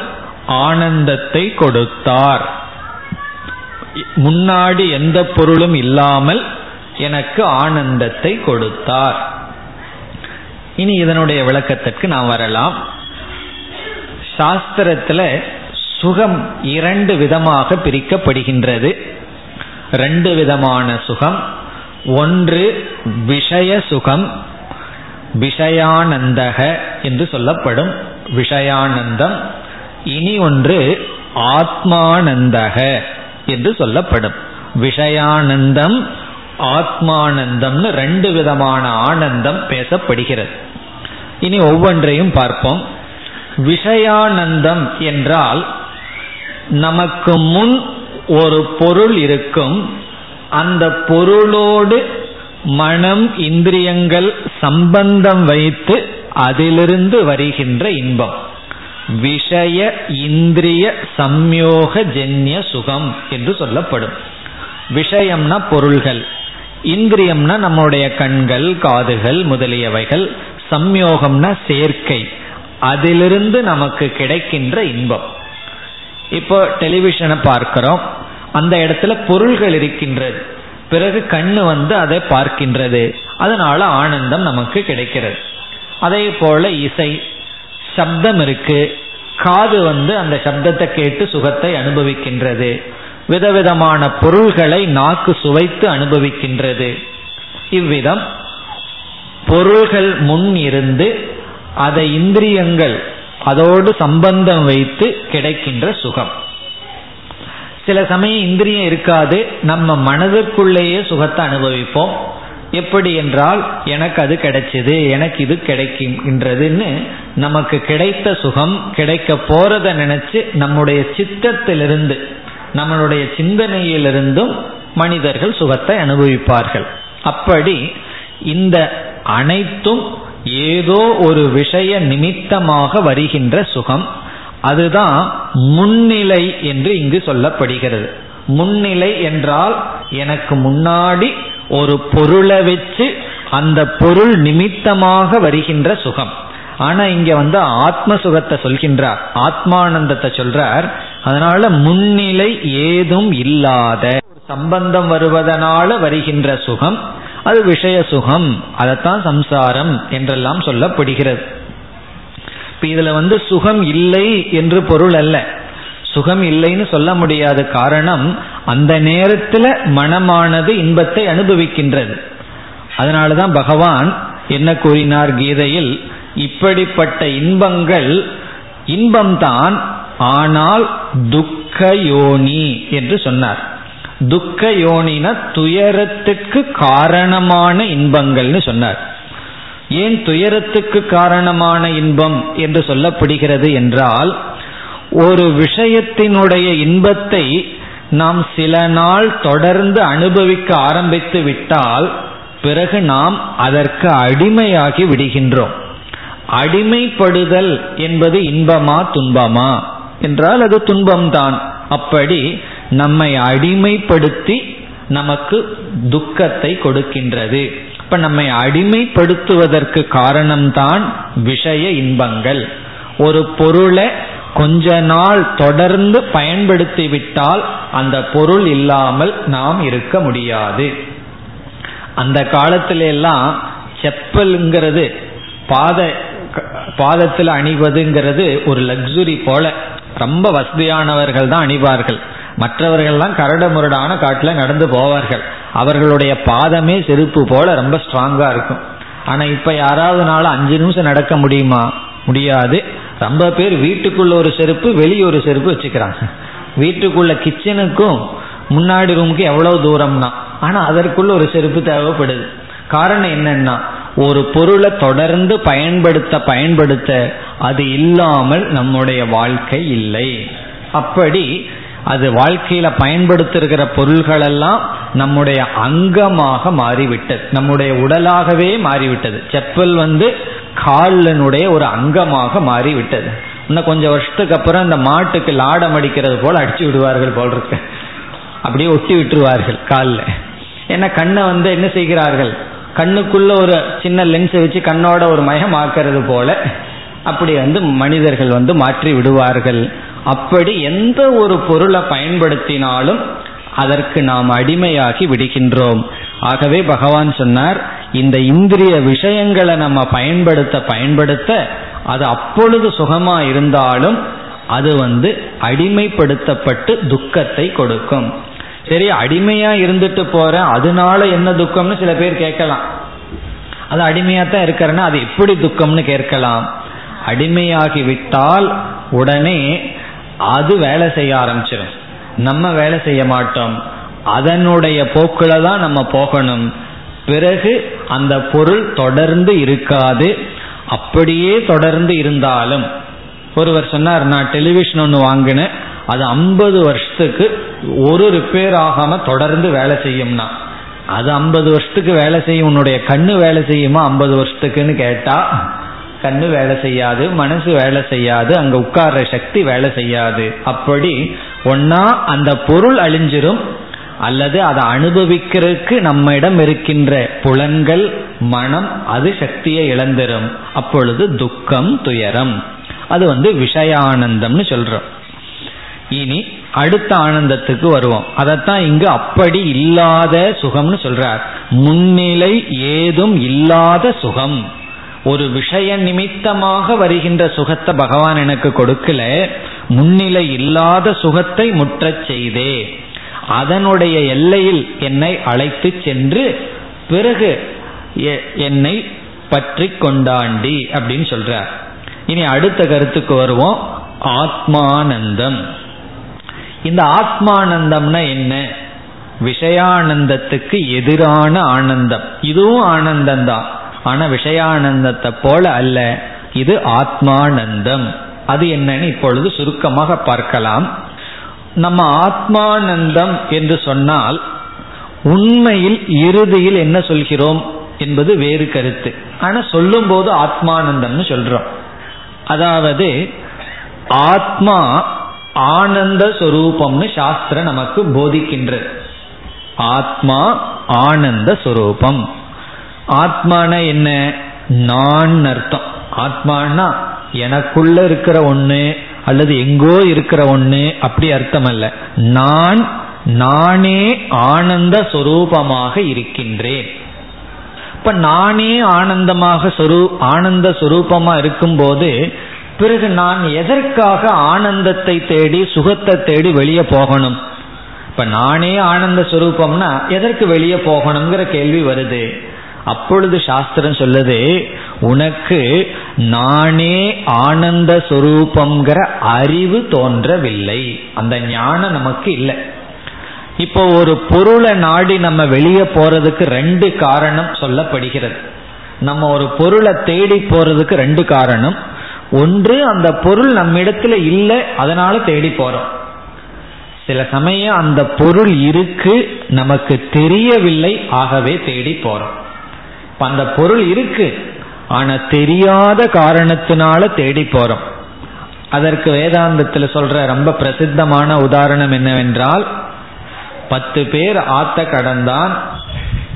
ஆனந்தத்தை கொடுத்தார். முன்னாடி எந்த பொருளும் இல்லாமல் எனக்கு ஆனந்தத்தை கொடுத்தார். இனி இதனுடைய விளக்கத்திற்கு நாம் வரலாம். சாஸ்திரத்தில் சுகம் இரண்டு விதமாக பிரிக்கப்படுகின்றது. ரெண்டு விதமான சுகம். ஒன்று விஷய சுகம் விஷயானந்தக என்று சொல்லப்படும் விஷயானந்தம். இனி ஒன்று ஆத்மானந்தக என்று சொல்லப்படும். விஷயானந்தம் ஆத்மானந்தம்னு ரெண்டு விதமான ஆனந்தம் பேசப்படுகிறது. இனி ஒவ்வொன்றையும் பார்ப்போம். விஷயானந்தம் என்றால் நமக்கு முன் ஒரு பொருள் இருக்கும். அந்த பொருளோடு மனம் இந்திரியங்கள் சம்பந்தம் வைத்து அதிலிருந்து வருகின்ற இன்பம். விஷய இந்திரிய சம்யோக ஜென்ய சுகம் என்று சொல்லப்படும். விஷயம்னா பொருள்கள். இந்திரியம்னா நம்முடைய கண்கள் காதுகள் முதலியவைகள். சம்யோகம்னா சேர்க்கை. அதிலிருந்து நமக்கு கிடைக்கின்ற இன்பம். இப்போ டெலிவிஷனை பார்க்கிறோம். அந்த இடத்துல பொருள்கள் இருக்கின்றது. பிறகு கண்ணு வந்து அதை பார்க்கின்றது. அதனால ஆனந்தம் நமக்கு கிடைக்கிறது. அதே போல இசை சப்தம் இருக்கு. காது வந்து அந்த சப்தத்தை கேட்டு சுகத்தை அனுபவிக்கின்றது. விதவிதமான பொருள்களை நாக்கு சுவைத்து அனுபவிக்கின்றது. இவ்விதம் பொருள்கள் முன் இருந்து அதை இந்திரியங்கள் அதோடு சம்பந்தம் வைத்து கிடைக்கின்ற சுகம். சில சமயம் இந்திரியம் இருக்காது நம்ம மனதிற்குள்ளேயே சுகத்தை அனுபவிப்போம். எப்படி என்றால் எனக்கு அது கிடைச்சது எனக்கு இது கிடைக்கின்றதுன்னு நமக்கு கிடைத்த சுகம் கிடைக்க போறத நினைச்சு நம்முடைய சித்தத்திலிருந்து நம்மளுடைய சிந்தனையிலிருந்தும் மனிதர்கள் சுகத்தை அனுபவிப்பார்கள். அப்படி இந்த அனைத்தும் ஏதோ ஒரு விஷய நிமித்தமாக வருகின்ற சுகம். அதுதான் முன்னிலை என்று இங்கு சொல்லப்படுகிறது. முன்னிலை என்றால் எனக்கு முன்னாடி ஒரு பொருளை வச்சு அந்த பொருள் நிமித்தமாக வருகின்ற சுகம். ஆனா இங்க வந்து ஆத்ம சுகத்தை சொல்கின்றார். ஆத்மானந்தத்தை சொல்றார். அதனால முன்னிலை ஏதும் இல்லாத சம்பந்தம் வருவதனால வருகின்ற சுகம். அது விஷய சுகம் அதைத்தான் சம்சாரம் என்றெல்லாம் சொல்லப்படுகிறது. இப்ப இதுல வந்து சுகம் இல்லை என்று பொருள் அல்ல. சுகம் இல்லைன்னு சொல்ல முடியாத காரணம் அந்த நேரத்தில் மனமானது இன்பத்தை அனுபவிக்கின்றது. அதனாலதான் பகவான் என்ன கூறினார் கீதையில் இப்படிப்பட்ட இன்பங்கள் இன்பம்தான் ஆனால் துக்க யோனி என்று சொன்னார். துக்க யோனின துயரத்துக்கு காரணமான இன்பங்கள்னு சொன்னார். ஏன் துயரத்துக்கு காரணமான இன்பம் என்று சொல்லப்படுகிறது என்றால் ஒரு விஷயத்தினுடைய இன்பத்தை நாம் சில நாள் தொடர்ந்து அனுபவிக்க ஆரம்பித்து விட்டால் பிறகு நாம் அதற்கு அடிமையாகி விடுகின்றோம். அடிமைப்படுதல் என்பது இன்பமா துன்பமா? என்றால் அது துன்பம்தான். அப்படி நம்மை அடிமைப்படுத்தி நமக்கு துக்கத்தை கொடுக்கின்றது. இப்ப நம்மை அடிமைப்படுத்துவதற்கு காரணம்தான் விஷய இன்பங்கள். ஒரு பொருளை கொஞ்ச நாள் தொடர்ந்து பயன்படுத்தி விட்டால் அந்த பொருள் இல்லாமல் நாம் இருக்க முடியாது. அந்த காலத்தில எல்லாம் செப்பல்ங்கிறது பாத பாதத்தில் அணிவதுங்கிறது ஒரு லக்ஸுரி போல. ரொம்ப வசதியானவர்கள் தான் அணிவார்கள். மற்றவர்கள்லாம் கரட முரடான காட்டில் நடந்து போவார்கள். அவர்களுடைய பாதமே செருப்பு போல ரொம்ப ஸ்ட்ராங்கா இருக்கும். ஆனா இப்ப யாராவது நாள் அஞ்சு நிமிஷம் நடக்க முடியுமா? முடியாது. ரொம்ப பேர் வீட்டுக்குள்ள ஒரு செருப்பு வெளியே ஒரு செருப்பு வச்சுக்கிறாங்க. வீட்டுக்குள்ள கிச்சனுக்கும் முன்னாடி ரூமுக்கு எவ்வளவு தூரம்னா? ஆனா அதற்குள்ள ஒரு செருப்பு தேவைப்படுது. காரணம் என்னன்னா ஒரு பொருளை தொடர்ந்து பயன்படுத்த பயன்படுத்த அது இல்லாமல் நம்முடைய வாழ்க்கை இல்லை. அப்படி அது வாழ்க்கையில பயன்படுத்திருக்கிற பொருள்கள் எல்லாம் நம்முடைய அங்கமாக மாறிவிட்டது. நம்முடைய உடலாகவே மாறிவிட்டது. செப்பல் வந்து காலனுடைய ஒரு அங்கமாக மாறிவிட்டது. இன்னும் கொஞ்சம் வருஷத்துக்கு அப்புறம் இந்த மாட்டுக்கு லாடம் அடிக்கிறது போல அடிச்சு விடுவார்கள் போல் இருக்கு. அப்படியே ஒட்டி விட்டுருவார்கள் காலில். ஏன்னா கண்ணை வந்து என்ன செய்கிறார்கள்? கண்ணுக்குள்ள ஒரு சின்ன லென்ஸை வச்சு கண்ணோட ஒரு மயம் ஆக்கிறது போல அப்படி வந்து மனிதர்கள் வந்து மாற்றி விடுவார்கள். அப்படி எந்த ஒரு பொருளை பயன்படுத்தினாலும் அதற்கு நாம் அடிமையாகி விடுகின்றோம். ஆகவே பகவான் சொன்னார் இந்த இந்திரிய விஷயங்களை நம்ம பயன்படுத்த பயன்படுத்த அது அப்பொழுது சுகமா இருந்தாலும் அது வந்து அடிமைப்படுத்தப்பட்டு துக்கத்தை கொடுக்கும். சரி அடிமையா இருந்துட்டு போறேன் அதனால என்ன துக்கம்னு சில பேர் கேட்கலாம். அது அடிமையா தான் இருக்கிறேன்னா அது எப்படி துக்கம்னு கேட்கலாம். அடிமையாகி விட்டால் உடனே அது வேலை செய்ய ஆரம்பிச்சிடும் நம்ம வேலை செய்ய மாட்டோம். அதனுடைய போக்குல தான் நம்ம போகணும். பிறகு அந்த பொருள் தொடர்ந்து இருக்காது. அப்படியே தொடர்ந்து இருந்தாலும் ஒருவர் சொன்னார் நான் டெலிவிஷன் ஒன்று வாங்கினேன். அது ஐம்பது வருஷத்துக்கு ஒரு ரிப்பேர் ஆகாம தொடர்ந்து வேலை செய்யும்னா அது ஐம்பது வருஷத்துக்கு வேலை செய்யும் உன்னுடைய கண்ணு வேலை செய்யுமா ஐம்பது வருஷத்துக்குன்னு கேட்டா கண்ணு வேலை செய்யாது மனசு வேலை செய்யாது அங்க உட்கார்ற சக்தி வேலை செய்யாது. அப்படி ஒன்னா அந்த பொருள் அழிஞ்சிரும் அல்லது அதை அனுபவிக்கிறதுக்கு நம்ம இடம் இருக்கின்ற புலன்கள் மனம் அது சக்தியை இழந்துரும். அப்பொழுது துக்கம் துயரம். அது வந்து விஷயானந்தம்னு சொல்றோம். இனி அடுத்த ஆனந்தத்துக்கு வருவோம். அதைத்தான் இங்கு அப்படி இல்லாத சுகம்னு சொல்றார். முன்னிலை ஏதும் இல்லாத சுகம். ஒரு விஷய நிமித்தமாக வருகின்ற சுகத்தை பகவான் எனக்கு கொடுக்கல முன்னிலை இல்லாத சுகத்தை முற்றச் செய்தே. அதனுடைய எல்லையில் என்னை அழைத்து சென்று பிறகு என்னை பற்றி கொண்டாண்டி அப்படின்னு சொல்றார். இனி அடுத்த கருத்துக்கு வருவோம். ஆத்மானந்தம். இந்த ஆத்மானந்தம்னா என்ன? விஷயானந்தத்துக்கு எதிரான ஆனந்தம். இதுவும் ஆனந்தம் தான் ஆனா விஷயானந்தத்தை போல அல்ல. இது ஆத்மானந்தம். அது என்னன்னு இப்பொழுது சுருக்கமாக பார்க்கலாம். நம்ம ஆத்மானந்தம் என்று சொன்னால் உண்மையில் இறுதியில் என்ன சொல்கிறோம் என்பது வேறு கருத்து. ஆனா சொல்லும் போது ஆத்மானந்தம்னு சொல்றோம். அதாவது ஆத்மா ஆனந்த சொரூபம்னு சாஸ்திரம் நமக்கு போதிக்கின்றது. ஆத்மா ஆனந்த சொரூபம். ஆத்மான என்ன? நான் அர்த்தம். ஆத்மானா எனக்குள்ள இருக்கிற ஒண்ணு அல்லது எங்கோ இருக்கிற ஒண்ணு அப்படி அர்த்தம் அல்ல நான் நானே ஆனந்த சொரூபமாக இருக்கின்றேன். இப்ப நானே ஆனந்தமாக சொரூ ஆனந்த சொரூபமா இருக்கும்போது பிறகு நான் எதற்காக ஆனந்தத்தை தேடி சுகத்தை தேடி வெளியே போகணும்? இப்ப நானே ஆனந்த சுரூபம்னா எதற்கு வெளியே போகணுங்கிற கேள்வி வருது. அப்பொழுது சாஸ்திரம் சொல்லுது உனக்கு நானே ஆனந்த சுரூபங்கிற அறிவு தோன்றவில்லை. அந்த ஞானம் நமக்கு இல்லை. இப்போ ஒரு பொருளை நாடி நம்ம வெளியே போறதுக்கு ரெண்டு காரணம் சொல்லப்படுகிறது. நம்ம ஒரு பொருளை தேடி போறதுக்கு ரெண்டு காரணம். ஒன்று அந்த பொருள் நம்ம இடத்துல இல்லை அதனால தேடி போறோம். சில சமயம் அந்த பொருள் இருக்கு நமக்கு தெரியவில்லை ஆகவே தேடி போறோம். அந்த பொருள் இருக்கு. ஆனா தெரியாத காரணத்தினால தேடி போறோம். அதற்கு வேதாந்தத்தில் சொல்ற ரொம்ப பிரசித்தமான உதாரணம் என்னவென்றால் பத்து பேர் ஆத்த கடந்தான்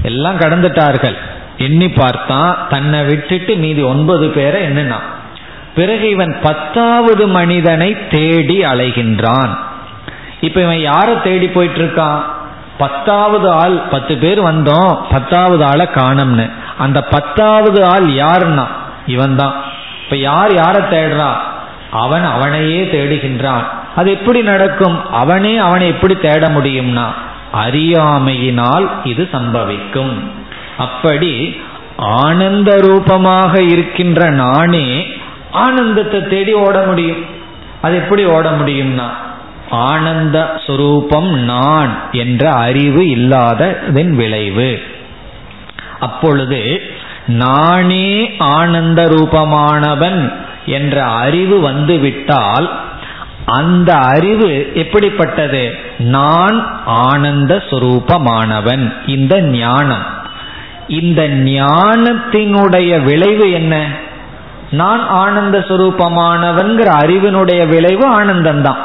எல்லாம் கடந்துட்டார்கள். எண்ணி பார்த்தான் தன்னை விட்டுட்டு மீதி ஒன்பது பேரை என்னன்னா பிறகு இவன் பத்தாவது மனிதனை தேடி அலைகின்றான். இப்ப இவன் யாரை தேடி போயிட்டு இருக்கான்? பத்தாவது ஆள் பத்து பேர் வந்தோம். பத்தாவது ஆளை காணம்னு. அந்த பத்தாவது ஆள் யாருன்னா? இவன் தான் இப்ப யார் யாரை தேடுறா? அவன் அவனையே தேடுகின்றான். அது எப்படி நடக்கும்? அவனே அவனை எப்படி தேட முடியும்னா அறியாமையினால் இது சம்பவிக்கும். அப்படி ஆனந்த ரூபமாக இருக்கின்ற நானே ஆனந்தத்தை தேடி ஓட முடியும். அது எப்படி ஓட முடியும்னா ஆனந்த சுரூபம் நான் என்ற அறிவு இல்லாததன் விளைவு. அப்பொழுது நானே ஆனந்த ரூபமானவன் என்ற அறிவு வந்துவிட்டால் அந்த அறிவு எப்படிப்பட்டது? நான் ஆனந்த சுரூபமானவன் இந்த ஞானம். இந்த ஞானத்தினுடைய விளைவு என்ன? நான் ஆனந்த சுரூபமானவன்கிற அறிவினுடைய விளைவு ஆனந்தம்தான்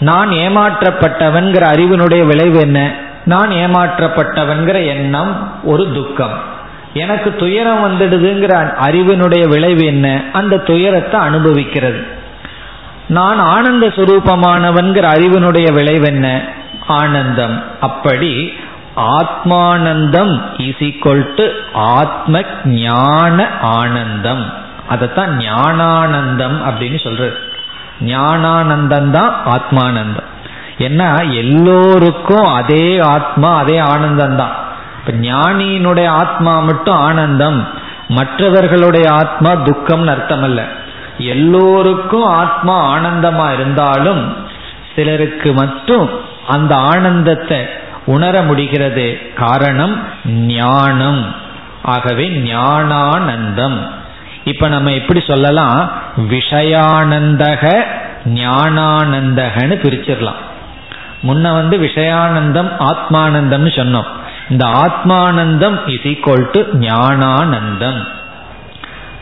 நான் ஏமாற்றப்பட்டவன்கிற அறிவினுடைய விளைவு என்ன? நான் ஏமாற்றப்பட்டவன்கிற எண்ணம் ஒரு துக்கம். எனக்கு துயரம் வந்துடுதுங்கிற அறிவினுடைய விளைவு என்ன? அந்த துயரத்தை அனுபவிக்கிறது. நான் ஆனந்த சுரூபமானவன்கிற அறிவினுடைய விளைவு என்ன? ஆனந்தம். அப்படி ஆத்மானந்தம் இஸ் டு ஆத்ம ஞான ஆனந்தம். அதைத்தான் ஞானானந்தம் அப்படின்னு சொல்றது. ஞானானந்தம் தான் ஆத்மானந்தம். ஏன்னா எல்லோருக்கும் அதே ஆத்மா அதே ஆனந்தம் தான் இப்ப ஞானியினுடைய ஆத்மா மட்டும் ஆனந்தம் மற்றவர்களுடைய ஆத்மா துக்கம்னு அர்த்தம் அல்ல. எல்லோருக்கும் ஆத்மா ஆனந்தமா இருந்தாலும் சிலருக்கு மட்டும் அந்த ஆனந்தத்தை உணர முடிகிறது. காரணம் ஞானம். ஆகவே ஞானானந்தம். இப்ப நம்ம எப்படி சொல்லலாம்? விஷயானந்தக ஞானானந்தகன்னு பிரிச்சிடலாம். முன்ன வந்து விஷயானந்தம் ஆத்மானந்தம்னு சொன்னோம். இந்த ஆத்மானந்தம் இஸ் ஈக்வல் டு ஞானானந்தம்.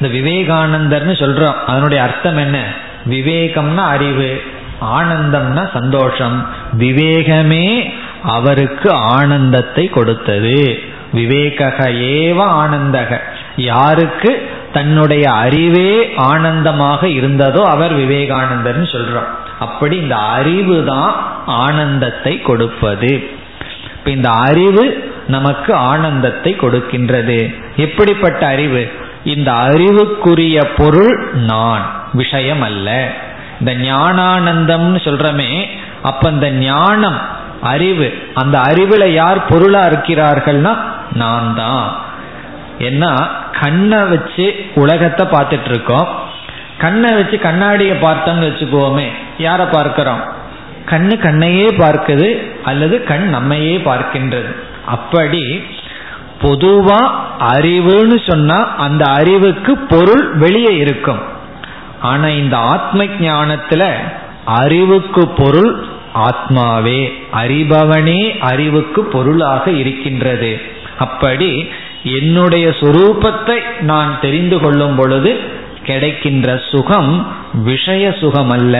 இந்த விவேகானந்தர்னு சொல்றோம். அதனுடைய அர்த்தம் என்ன? விவேகம்னா அறிவு ஆனந்தம்னா சந்தோஷம். விவேகமே அவருக்கு ஆனந்தத்தை கொடுத்தது. விவேகக ஏவ ஆனந்தக. யாருக்கு? தன்னுடைய அறிவே ஆனந்தமாக இருந்ததோ அவர் விவேகானந்தர்னு சொல்றோம். அப்படி இந்த அறிவு தான் ஆனந்தத்தை கொடுப்பது. இந்த அறிவு நமக்கு ஆனந்தத்தை கொடுக்கின்றது. எப்படிப்பட்ட அறிவு? இந்த அறிவுக்குரிய பொருள் நான் விஷயம் அல்ல இந்த ஞானானந்தம்னு சொல்றமே அப்ப இந்த ஞானம் அறிவு அந்த அறிவுல யார் பொருளா இருக்கிறார்கள்னா நான் தான் ஏன்னா கண்ணை வச்சு உலகத்தை பார்த்துட்டு இருக்கோம். கண்ணை வச்சு கண்ணாடியை பார்த்தோம்னு வச்சுக்கோமே யாரை பார்க்கிறோம்? கண்ணு கண்ணையே பார்க்குது அல்லது கண் நம்மையே பார்க்கின்றது. அப்படி பொதுவா அறிவுன்னு சொன்னா அந்த அறிவுக்கு பொருள் வெளியே இருக்கும். ஆனா இந்த ஆத்ம ஞானத்துல அறிவுக்கு பொருள் ஆத்மாவே அறிபவனே அறிவுக்கு பொருளாக இருக்கின்றது. அப்படி என்னுடைய சுரூபத்தை நான் தெரிந்து கொள்ளும் பொழுது கிடைக்கின்ற சுகம் விஷய சுகம் அல்ல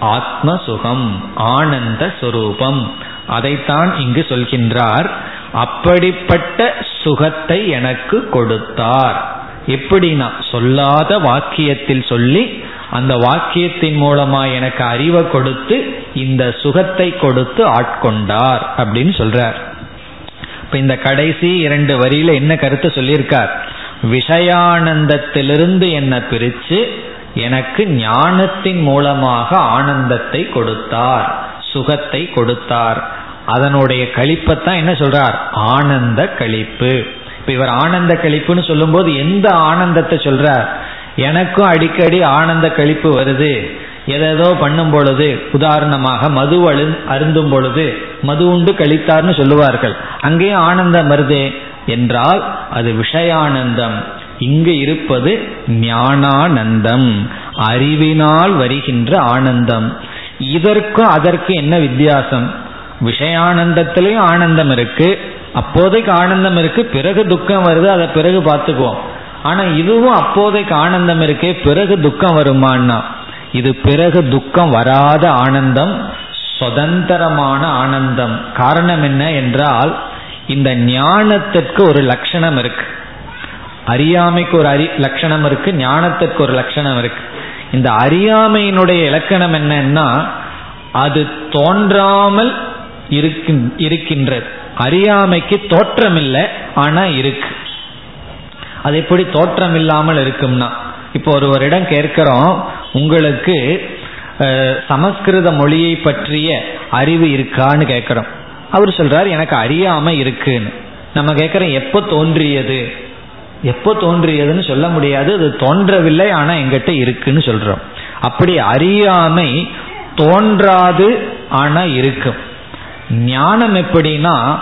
ஆத்ம சுகம் ஆனந்த சுரூபம். அதைத்தான் இங்கு சொல்கின்றார். அப்படிப்பட்ட சுகத்தை எனக்கு கொடுத்தார். எப்படின்னா சொல்லாத வாக்கியத்தில் சொல்லி அந்த வாக்கியத்தின் மூலமா எனக்கு அறிவை கொடுத்து இந்த சுகத்தை கொடுத்து ஆட்கொண்டார் அப்படின்னு சொல்றார். இப்ப இந்த கடைசி இரண்டு வரியில என்ன கருத்து சொல்லியிருக்கார்? விஷயானந்தத்திலிருந்து என்ன பிரித்து எனக்கு ஞானத்தின் மூலமாக ஆனந்தத்தை கொடுத்தார் சுகத்தை கொடுத்தார். அதனுடைய கழிப்பத்தான் என்ன சொல்றார்? ஆனந்த கழிப்பு. இப்ப இவர் ஆனந்த கழிப்புன்னு சொல்லும்போது எந்த ஆனந்தத்தை சொல்றார்? எனக்கும் அடிக்கடி ஆனந்த கழிப்பு வருது. எதேதோ பண்ணும் பொழுது உதாரணமாக மது அழு அருந்தும் பொழுது மது உண்டு கழித்தார்னு சொல்லுவார்கள். அங்கேயும் ஆனந்தம் வருது. என்றால் அது விஷயானந்தம். இங்கு இருப்பது ஞானானந்தம். அறிவினால் வருகின்ற ஆனந்தம். இதற்கும் அதற்கு என்ன வித்தியாசம்? விஷயானந்தத்திலையும் ஆனந்தம் இருக்கு. அப்போதைக்கு ஆனந்தம் இருக்கு. பிறகு துக்கம் வருது. அதை பிறகு பார்த்துக்குவோம். ஆனா இதுவும் அப்போதைக்கு ஆனந்தம் இருக்கே. பிறகு துக்கம் வருமானா இது பிறகு துக்கம் வராத ஆனந்தம். சுதந்திரமான ஆனந்தம். காரணம் என்ன என்றால் இந்த ஞானத்திற்கு ஒரு லட்சணம் இருக்கு. அறியாமைக்கு ஒரு அறி லட்சணம் இருக்கு ஞானத்திற்கு ஒரு லட்சணம் இருக்கு. இந்த அறியாமையினுடைய இலக்கணம் என்னன்னா அது தோன்றாமல் இருக்கின்றது. அறியாமைக்கு தோற்றம் இல்லை ஆனா இருக்கு. அது எப்படி தோற்றம் இல்லாமல் இருக்கும்னா இப்போ ஒருவரிடம் கேட்கிறோம் உங்களுக்கு சமஸ்கிருத மொழியை பற்றிய அறிவு இருக்கான்னு கேட்கிறோம். அவர் சொல்றார் எனக்கு அறியாம இருக்குன்னு. நம்ம கேட்கிறோம் எப்போ தோன்றியது? எப்போ தோன்றியதுன்னு சொல்ல முடியாது. அது தோன்றவில்லை ஆனா எங்கிட்ட இருக்குன்னு சொல்றோம். அப்படி அறியாமை தோன்றாது ஆனா இருக்கும். ஞானம் எப்படின்னா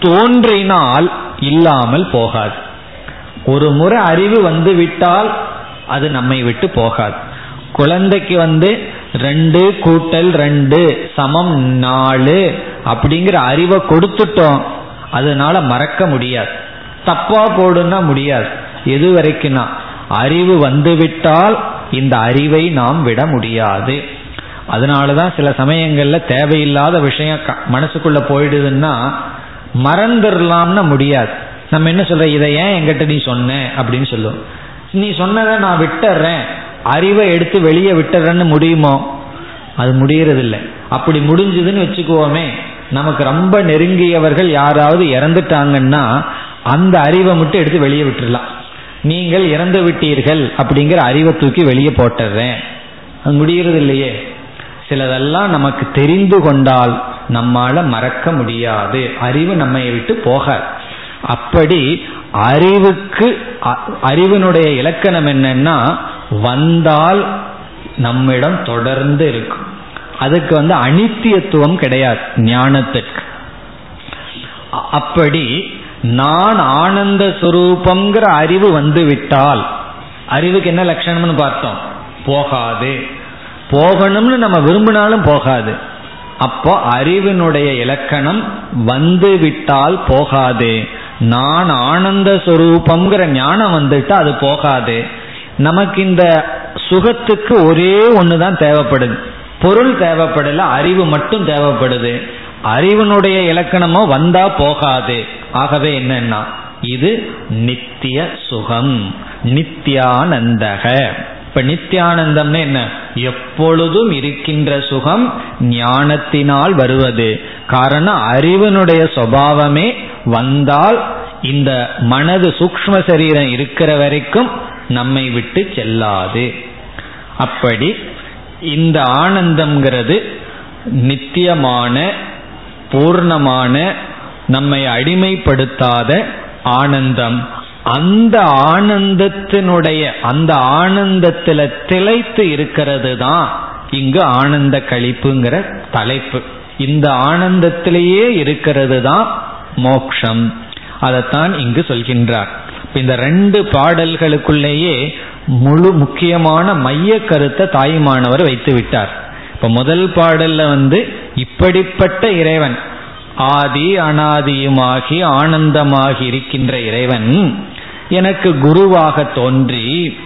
தோன்றினால் இல்லாமல் போகாது. ஒரு முறை அறிவு வந்து விட்டால் அது நம்மை விட்டு போகாது. குழந்தைக்கு வந்து ரெண்டு கூட்டல் ரெண்டு சமம் நாலு அப்படிங்கிற அறிவை கொடுத்துட்டோம். அதனால மறக்க முடியாது. தப்பா போடுன்னா முடியாது. எது வரைக்கும்னா அறிவு வந்துவிட்டால் இந்த அறிவை நாம் விட முடியாது. அதனாலதான் சில சமயங்கள்ல தேவையில்லாத விஷயம் மனசுக்குள்ள போயிடுதுன்னா மறந்துடலாம்னு முடியாது. நம்ம என்ன சொல்ற இதை ஏன் எங்கிட்ட நீ சொன்ன? அப்படின்னு சொல்லுவோம். நீ சொன்னதை நான் விட்டுறேன். அறிவை எடுத்து வெளியே விட்டுறேன்னு முடியுமோ? அது முடியறதில்லை. அப்படி முடிஞ்சதுன்னு வச்சுக்குவோமே நமக்கு ரொம்ப நெருங்கியவர்கள் யாராவது இறந்துட்டாங்கன்னா அந்த அறிவை மட்டும் எடுத்து வெளியே விட்டுடலாம் நீங்கள் இறந்து விட்டீர்கள் அப்படிங்கிற அறிவை தூக்கி வெளியே போட்டுறேன். அது முடிகிறது இல்லையே சிலதெல்லாம் நமக்கு தெரிந்து கொண்டால் நம்மால மறக்க முடியாது. அறிவு நம்மை விட்டு போகாது. அப்படி அறிவுக்கு அறிவினுடைய இலக்கணம் என்னன்னா வந்தால் நம்மிடம் தொடர்ந்து இருக்கும். அதுக்கு வந்து அனித்தியத்துவம் கிடையாது ஞானத்திற்கு. அப்படி நான் ஆனந்த சுரூபங்கிற அறிவு வந்து விட்டால் அறிவுக்கு என்ன லட்சணம்னு பார்த்தோம்? போகாது. போகணும்னு நம்ம விரும்பினாலும் போகாது. அப்போ அறிவினுடைய இலக்கணம் வந்து விட்டால் போகாது. நான் ஆனந்த சுரூபங்கிற ஞானம் வந்துட்டு அது போகாது. நமக்கு இந்த சுகத்துக்கு ஒரே ஒன்று தான் தேவைப்படுது. பொருள் தேவைப்படல அறிவு மட்டும் தேவைப்படுது. அறிவனுடைய இலக்கணமோ வந்தா போகாது. ஆகவே என்னன்னா இது நித்திய சுகம் நித்யானந்தக. இப்ப நித்யானந்தம்னு என்ன? எப்பொழுதும் இருக்கின்ற சுகம் ஞானத்தினால் வருவது. காரணம் அறிவனுடைய சுவாவமே வந்தால் இந்த மனது சூக்ம சரீரம் இருக்கிற வரைக்கும் நம்மை விட்டு செல்லாது. அப்படி இந்த ஆனந்தம்ங்கிறது நித்தியமான பூர்ணமான நம்மை அடிமைப்படுத்தாத ஆனந்தம். அந்த ஆனந்தத்தினுடைய அந்த ஆனந்தத்தில் திளைத்து இருக்கிறது தான் இங்கு ஆனந்த கழிப்புங்கிற தலைப்பு. இந்த ஆனந்தத்திலேயே இருக்கிறது தான் மோக்ஷம். அதைத்தான் இங்கு சொல்கின்றார். இந்த ரெண்டு பாடல்களுக்குள்ளேயே முழு முக்கியமான மைய கருத்தை தாய்மானவர் வைத்து விட்டார். இப்ப முதல் பாடல்ல வந்து இப்படிப்பட்ட இறைவன் ஆதி அனாதியுமாகி ஆனந்தமாகி இருக்கின்ற இறைவன் எனக்கு குருவாக தோன்றி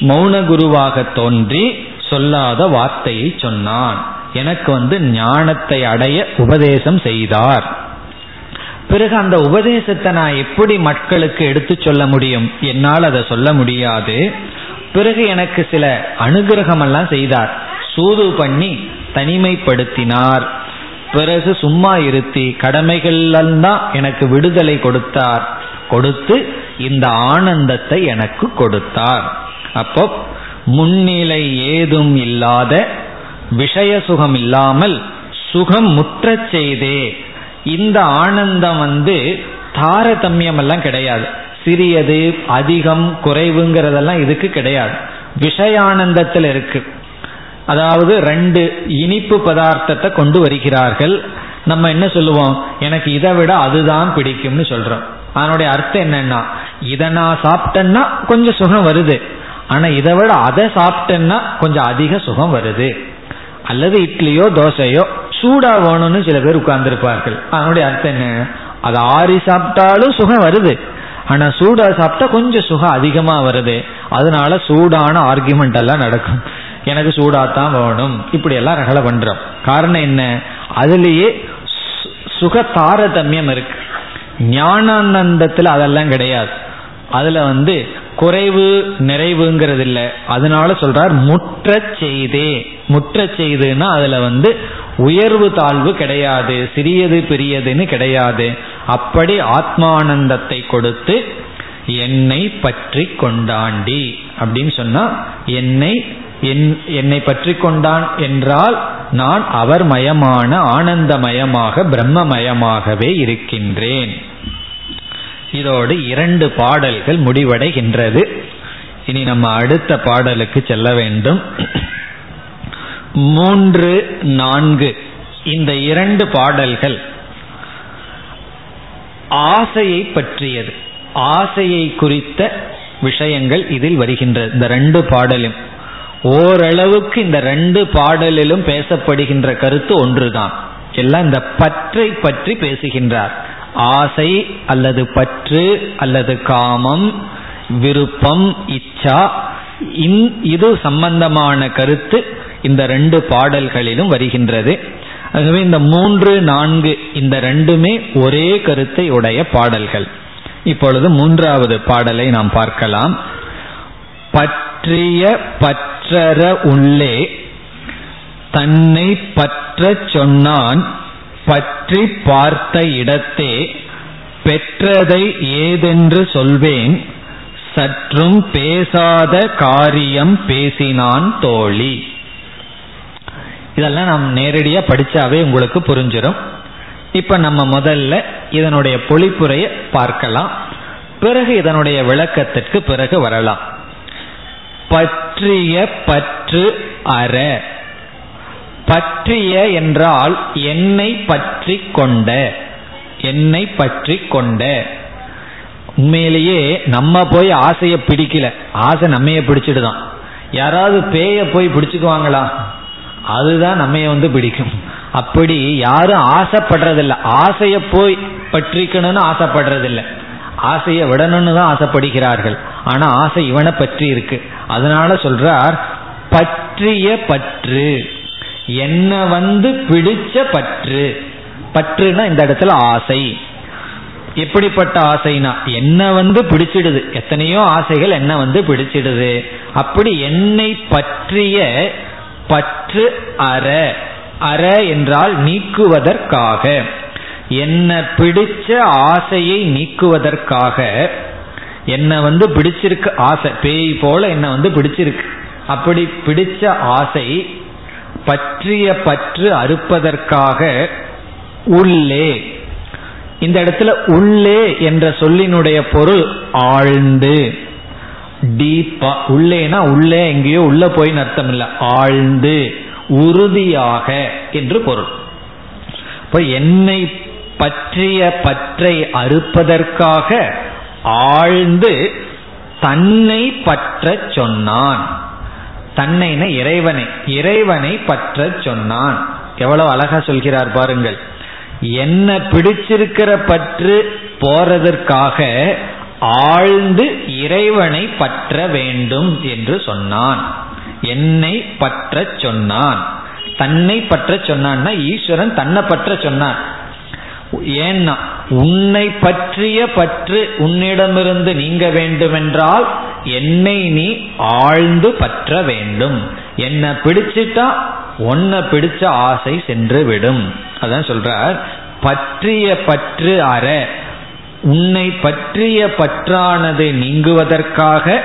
மௌன குருவாக தோன்றி சொல்லாத வார்த்தையை சொன்னான். எனக்கு வந்து ஞானத்தை அடைய உபதேசம் செய்தார். பிறகு அந்த உபதேசத்தை நான் எப்படி மக்களுக்கு எடுத்து சொல்ல முடியும்? என்னால் அதை சொல்ல முடியாது. பிறகு எனக்கு சில அனுகிரகமெல்லாம் செய்தார். சூது பண்ணி தனிமைப்படுத்தினார். பிறகு சும்மா இருத்தி கடமைகள்லாம் எனக்கு விடுதலை கொடுத்தார். கொடுத்து இந்த ஆனந்தத்தை எனக்கு கொடுத்தார். அப்போ முன்னிலை ஏதும் இல்லாத விஷய சுகம் இல்லாமல் சுகம் முற்றச் செய்தே இந்த ஆனந்தம் வந்து தாரதமியம் எல்லாம் கிடையாது. சிறியது அதிகம் குறைவுங்கிறதெல்லாம் இதுக்கு கிடையாது. விஷயானந்தத்தில் இருக்கு. அதாவது ரெண்டு இனிப்பு பதார்த்தத்தை கொண்டு வருகிறார்கள். நம்ம என்ன சொல்லுவோம்? எனக்கு இதை விட அதுதான் பிடிக்கும்னு சொல்றோம். அதனுடைய அர்த்தம் என்னன்னா இதை நான் சாப்பிட்டேன்னா கொஞ்சம் சுகம் வருது. ஆனா இதை விட அதை சாப்பிட்டேன்னா கொஞ்சம் அதிக சுகம் வருது. அல்லது இட்லியோ தோசையோ சூடா வேணும்னு சில பேர் உட்கார்ந்துருப்பார்கள். அதனுடைய அர்த்தம் என்ன? அது ஆறி சாப்பிட்டாலும் சுகம் வருது. ஆனா சூடா சாப்பிட்டா கொஞ்சம் சுகம் அதிகமா வருது. அதனால சூடான ஆர்குமெண்ட் எல்லாம் நடக்கும். எனக்கு சூடாத்தான் வேணும். இப்படி எல்லாம் ரகலை பண்றோம். காரணம் என்ன? அதுலேயே சுக தாரதமியம் இருக்கு. ஞானானந்தத்தில் அதெல்லாம் கிடையாது. அதுல வந்து குறைவு நிறைவுங்கிறது இல்லை அதனால சொல்றார் முற்ற செய்தே. முற்ற செய்துன்னா அதுல வந்து உயர்வு தாழ்வு கிடையாது சிறியது பெரியதுன்னு கிடையாது. அப்படி ஆத்மானந்தத்தை கொடுத்து என்னை பற்றி கொண்டாண்டி. அப்படின்னு சொன்னா என்னை என்னை பற்றி கொண்டான் என்றால் நான் அவர் மயமான ஆனந்தமயமாக பிரம்மமயமாகவே இருக்கின்றேன். இதோடு இரண்டு பாடல்கள் முடிவடைகின்றது. இனி நம்ம அடுத்த பாடலுக்கு செல்ல வேண்டும். மூன்று நான்கு. இந்த இரண்டு பாடல்கள் ஆசையை பற்றியது. ஆசையை குறித்த விஷயங்கள் இதில் வருகின்றது இந்த ரெண்டு பாடலும். ஓரளவுக்கு இந்த ரெண்டு பாடலிலும் பேசப்படுகின்ற கருத்து ஒன்றுதான். எல்லாம் இந்த பற்றை பற்றி பேசுகின்றார். ஆசை அல்லது பற்று அல்லது காமம் விருப்பம் இச்சா இது சம்பந்தமான கருத்து இந்த ரெண்டு பாடல்களிலும் வருகின்றது. ஆகவே இந்த மூன்று நான்கு இந்த ரெண்டுமே ஒரே கருத்தை உடைய பாடல்கள். இப்பொழுது மூன்றாவது பாடலை நாம் பார்க்கலாம். பற்றிய பற்றற உள்ளே தன்னை பற்ற சொன்னான் பற்றி பார்த்த இடத்தே பெற்றதை ஏதென்று சொல்வேன். சற்றும் பேசாத காரியம் பேசினான் தோழி. இதெல்லாம் நாம் நேரடியாக படித்தாவே உங்களுக்கு புரிஞ்சிடும் இப்போ நம்ம முதல்ல இதனுடைய பொழிப்புரையை பார்க்கலாம். பிறகு இதனுடைய விளக்கத்திற்கு பிறகு வரலாம். பற்றிய பற்று அற. பற்றிய என்றால் என்னை பற்றி கொண்ட என்னை பற்றி கொண்ட. உண்மையிலேயே நம்ம போய் ஆசையை பிடிக்கல. ஆசை நம்மைய பிடிச்சிடுதான். யாராவது பேய போய் பிடிச்சுக்குவாங்களா? அதுதான் நம்மைய வந்து பிடிக்கும். அப்படி யாரும் ஆசைப்படுறதில்ல. ஆசையை போய் பற்றிக்கணும்னு ஆசைப்படுறதில்ல. ஆசையை விடணும்னு தான் ஆசைப்படுகிறார்கள். ஆனா ஆசை இவனை பற்றி இருக்கு. அதனால சொல்றார் பற்றிய பற்று. என்ன வந்து பிடிச்ச பற்று. பற்றுனா இந்த இடத்துல ஆசை. எப்படிப்பட்ட ஆசைனா என்ன வந்து பிடிச்சிடுது. எத்தனையோ ஆசைகள் என்ன வந்து பிடிச்சிடுது. அப்படி என்னை பற்றிய பற்று அற. அற என்றால் நீக்குவதற்காக. என்ன பிடிச்ச ஆசையை நீக்குவதற்காக. என்ன வந்து பிடிச்சிருக்கு ஆசை. பேய் போல என்ன வந்து பிடிச்சிருக்கு. அப்படி பிடிச்ச ஆசை பற்றிய பற்று அறுப்பதற்காக உள்ளே. இந்த இடத்துல உள்ளே என்ற சொல்லினுடைய பொருள் ஆழ்ந்து. டீப்பா உள்ளேனா உள்ளே எங்கேயோ உள்ள போய் அர்த்தம் இல்லை. ஆழ்ந்து உறுதியாக என்று பொருள். இப்போ என்னை பற்றிய பற்றை அறுப்பதற்காக ஆழ்ந்து தன்னை பற்ற சொன்னான். தன்னைன இறைவனை இறைவனை பற்ற சொன்னான். எவ்வளவு அழகா சொல்கிறார் பாருங்கள். என்ன பிடிச்சிருக்கிற பற்று போறதற்காக ஆழ்ந்து இறைவனை பற்ற வேண்டும் என்று சொன்னான். என்னை பற்ற சொன்னான். தன்னை பற்ற சொன்னான்னா ஈஸ்வரன் தன்னை பற்ற சொன்னான். ஏன்னா உன்னை பற்றிய பற்று உன்னிடமிருந்து நீங்க வேண்டுமென்றால் என்னை நீ ஆழ்ந்து பற்ற வேண்டும். என்ன பிடிச்சிட்டா உன்னை பிடிச்ச ஆசை சென்று விடும் அதான் சொல்றார். பற்றிய பற்று அற உன்னை பற்றிய பற்றானது நீங்குவதற்காக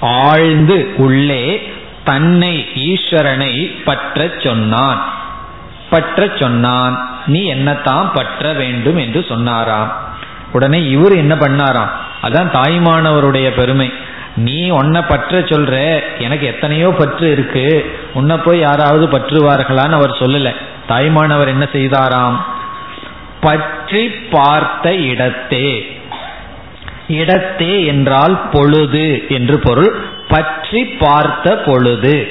ஆழ்ந்து உள்ளே தன்னை ஈஸ்வரனை பற்ற சொன்னான். பற்ற சொன்னான். நீ என்னத்தான் பற்ற வேண்டும் என்று சொன்னாராம். உடனே இவர் என்ன பண்ணாராம்? அதான் தாய்மானவருடைய பெருமை. நீ உன்னை பற்ற சொல்ற எனக்கு எத்தனையோ பற்று இருக்கு. உன்னை போய் யாராவது பற்றுவார்களான்னு அவர் சொல்லல. தாய்மானவர் என்ன செய்தாராம்? பற்றி பார்த்த இடத்தே. இடத்தே என்றால் பொழுது என்று பொருள். பற்றி பார்த்த பொழுது.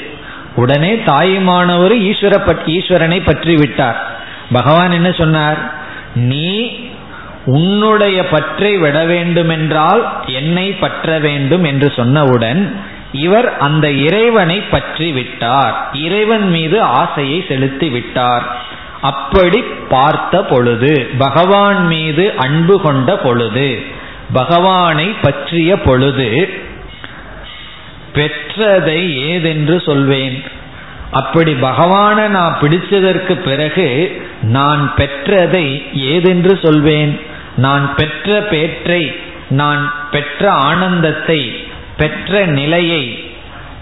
உடனே தாயுமானவர் ஈஸ்வர ஈஸ்வரனை பற்றி விட்டார். பகவான் என்ன சொன்னார்? நீ உன்னுடைய பற்றை விட வேண்டுமென்றால் என்னை பற்ற வேண்டும் என்று சொன்னவுடன் இவர் அந்த இறைவனை பற்றி விட்டார் இறைவன் மீது ஆசையை செலுத்தி விட்டார் அப்படி பார்த்த பொழுது பகவான் மீது அன்பு கொண்ட பொழுது பகவானை பற்றிய பொழுது பெற்றதை ஏதென்று சொல்வேன். அப்படி பகவானை நான் பிடிச்சதற்கு பிறகு நான் பெற்றதை ஏதென்று சொல்வேன். நான் பெற்ற பேற்றை நான் பெற்ற ஆனந்தத்தை பெற்ற நிலையை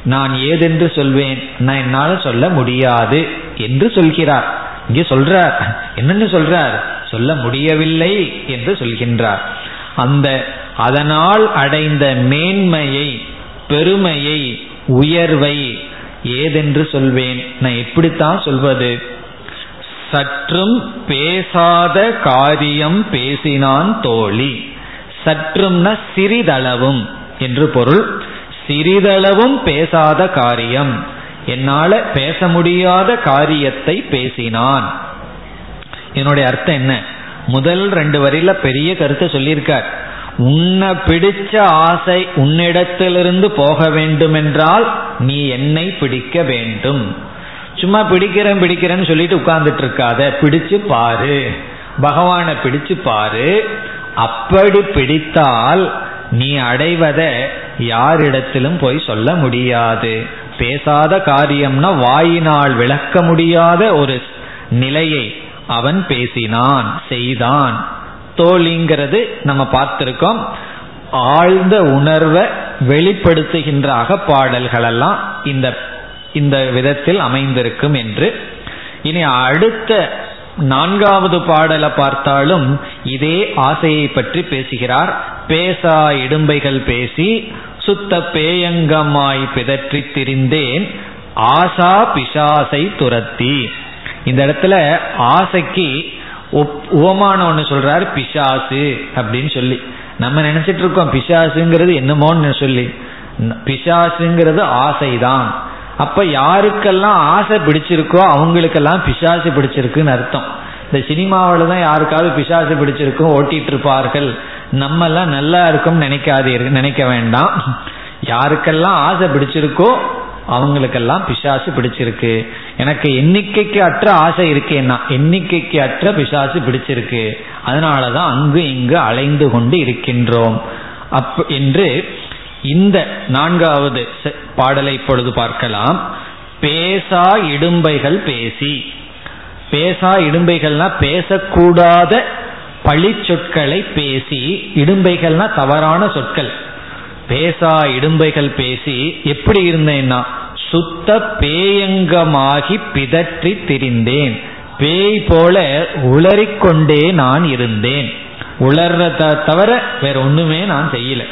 நான் ஏதென்று சொல்வேன். நான் என்னால் சொல்ல முடியாது என்று சொல்கிறார். இங்கே சொல்றார். என்னன்னு சொல்றார்? சொல்ல முடியவில்லை என்று சொல்கின்றார். அந்த அதனால் அடைந்த மேன்மையை பெருமையை உயர்வை ஏதென்று சொல்வேன். நான் எப்படித்தான் சொல்வது. சற்றும் பேசாத காரியம் பேசினான் தோழி. சற்றும்னா சிறிதளவும் என்று பொருள். சிறிதளவும் பேசாத காரியம். என்னால பேச முடியாத காரியத்தை பேசினான். என்னுடைய அர்த்தம் என்ன? முதல் ரெண்டு வரியில பெரிய கருத்தை சொல்லியிருக்கார். உன்னை பிடிச்ச ஆசை உன்னிடத்திலிருந்து போக வேண்டுமென்றால் நீ என்னை பிடிக்க வேண்டும். சும்மா பிடிக்கிறேன் பிடிக்கிறேன்னு சொல்லிட்டு உட்கார்ந்துட்டு இருக்காத பிடிச்சு பாரு. பகவானை பிடிச்சு பாரு. அப்படி பிடித்தால் நீ அடைவதை யாரிடத்திலும் போய் சொல்ல முடியாது. பேசாத காரியம்னா வாயினால் விளக்க முடியாத ஒரு நிலையை அவன் பேசினான் செய்தான். தோழிங்கிறது நம்ம பார்த்திருக்கோம். ஆழ்ந்த உணர்வை வெளிப்படுத்துகின்ற அகப்பாடல்கள் எல்லாம் இந்த இந்த விதத்தில் அமைந்திருக்கும் என்று. இனி அடுத்த நான்காவது பாடலை பார்த்தாலும் இதே ஆசையை பற்றி பேசுகிறார். பேசா இடும்பைகள் பேசி சுத்த பேயங்கமாய் பிதற்றி திரிந்தேன் ஆசா பிசாசை துரத்தி. இந்த இடத்துல ஆசைக்கு உவமானம் ஒன்று சொல்றாரு பிசாசு அப்படின்னு சொல்லி. நம்ம நினைச்சிட்டு இருக்கோம் பிசாசுங்கிறது என்னமோன்னு சொல்லி. பிசாசுங்கிறது ஆசைதான். அப்ப யாருக்கெல்லாம் ஆசை பிடிச்சிருக்கோ அவங்களுக்கெல்லாம் பிசாசு பிடிச்சிருக்குன்னு அர்த்தம். இந்த சினிமாவில் தான் யாருக்காவது பிசாசு பிடிச்சிருக்கும் ஓட்டிட்டு இருப்பார்கள் நம்ம எல்லாம் நல்லா இருக்கும் நினைக்காதீர்கள் நினைக்க வேண்டாம். யாருக்கெல்லாம் ஆசை பிடிச்சிருக்கோ அவங்களுக்கெல்லாம் பிசாசு பிடிச்சிருக்கு. எனக்கு எண்ணிக்கைக்கு அற்ற ஆசை இருக்கேன்னா எண்ணிக்கைக்கு அற்ற பிசாசு பிடிச்சிருக்கு. அதனாலதான் அங்கு இங்கு அலைந்து கொண்டு இருக்கின்றோம். அப் என்று இந்த நான்காவது பாடலை இப்பொழுது பார்க்கலாம். பேசா இடும்பைகள் பேசி. பேசா இடும்பைகள்னா பேசக்கூடாத பழி சொற்களை பேசி. இடும்பைகள்னா தவறான சொற்கள். பேசா இடும்பைகள் பேசி எப்படி இருந்தேன்னா சுத்த பேயங்கமாகி பிதற்றி திரிந்தேன். பேய் போல உளறிக்கொண்டே நான் இருந்தேன். உளர்றத தவிர வேற ஒண்ணுமே நான் செய்யல.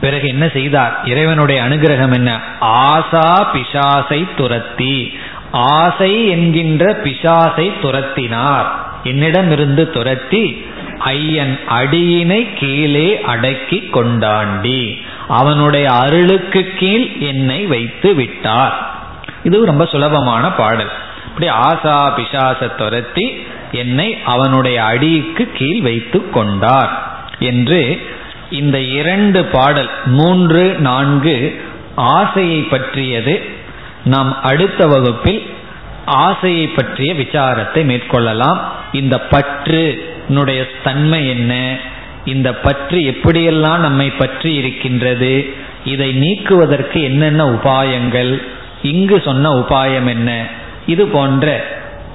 பிறகு என்ன செய்தார்? இறைவனுடைய அனுகிரகம் என்ன? ஆசா பிசாசை துரத்தி ஆசை என்கின்ற பிசாசை துரத்தினார். என்னிடமிருந்து துரத்தி ஐயன் அடியினை கீழே அடக்கி கொண்டாண்டி. அவனுடைய அருளுக்கு கீழ் என்னை வைத்து விட்டார். இது ரொம்ப சுலபமான பாடல். இப்படி ஆசா பிசாச துரத்தி என்னை அவனுடைய அடிக்கு கீழ் வைத்து கொண்டார் என்று இந்த இரண்டு பாடல் மூன்று நான்கு ஆசையை பற்றியது. நாம் அடுத்த வகுப்பில் ஆசையை பற்றிய விசாரத்தை மேற்கொள்ளலாம். இந்த பற்று தன்மை என்ன? இந்த பற்று எப்படியெல்லாம் நம்மை பற்றி இருக்கின்றது? இதை நீக்குவதற்கு என்னென்ன உபாயங்கள்? இங்கு சொன்ன உபாயம் என்ன? இது போன்ற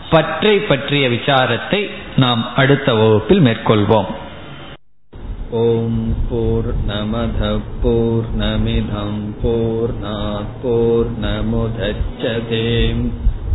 பற்றை பற்றிய விசாரத்தை நாம் அடுத்த வகுப்பில் மேற்கொள்வோம். ஓம் போர் நமத போர் நமிதம் போர் போர் நமுதச்சதேம்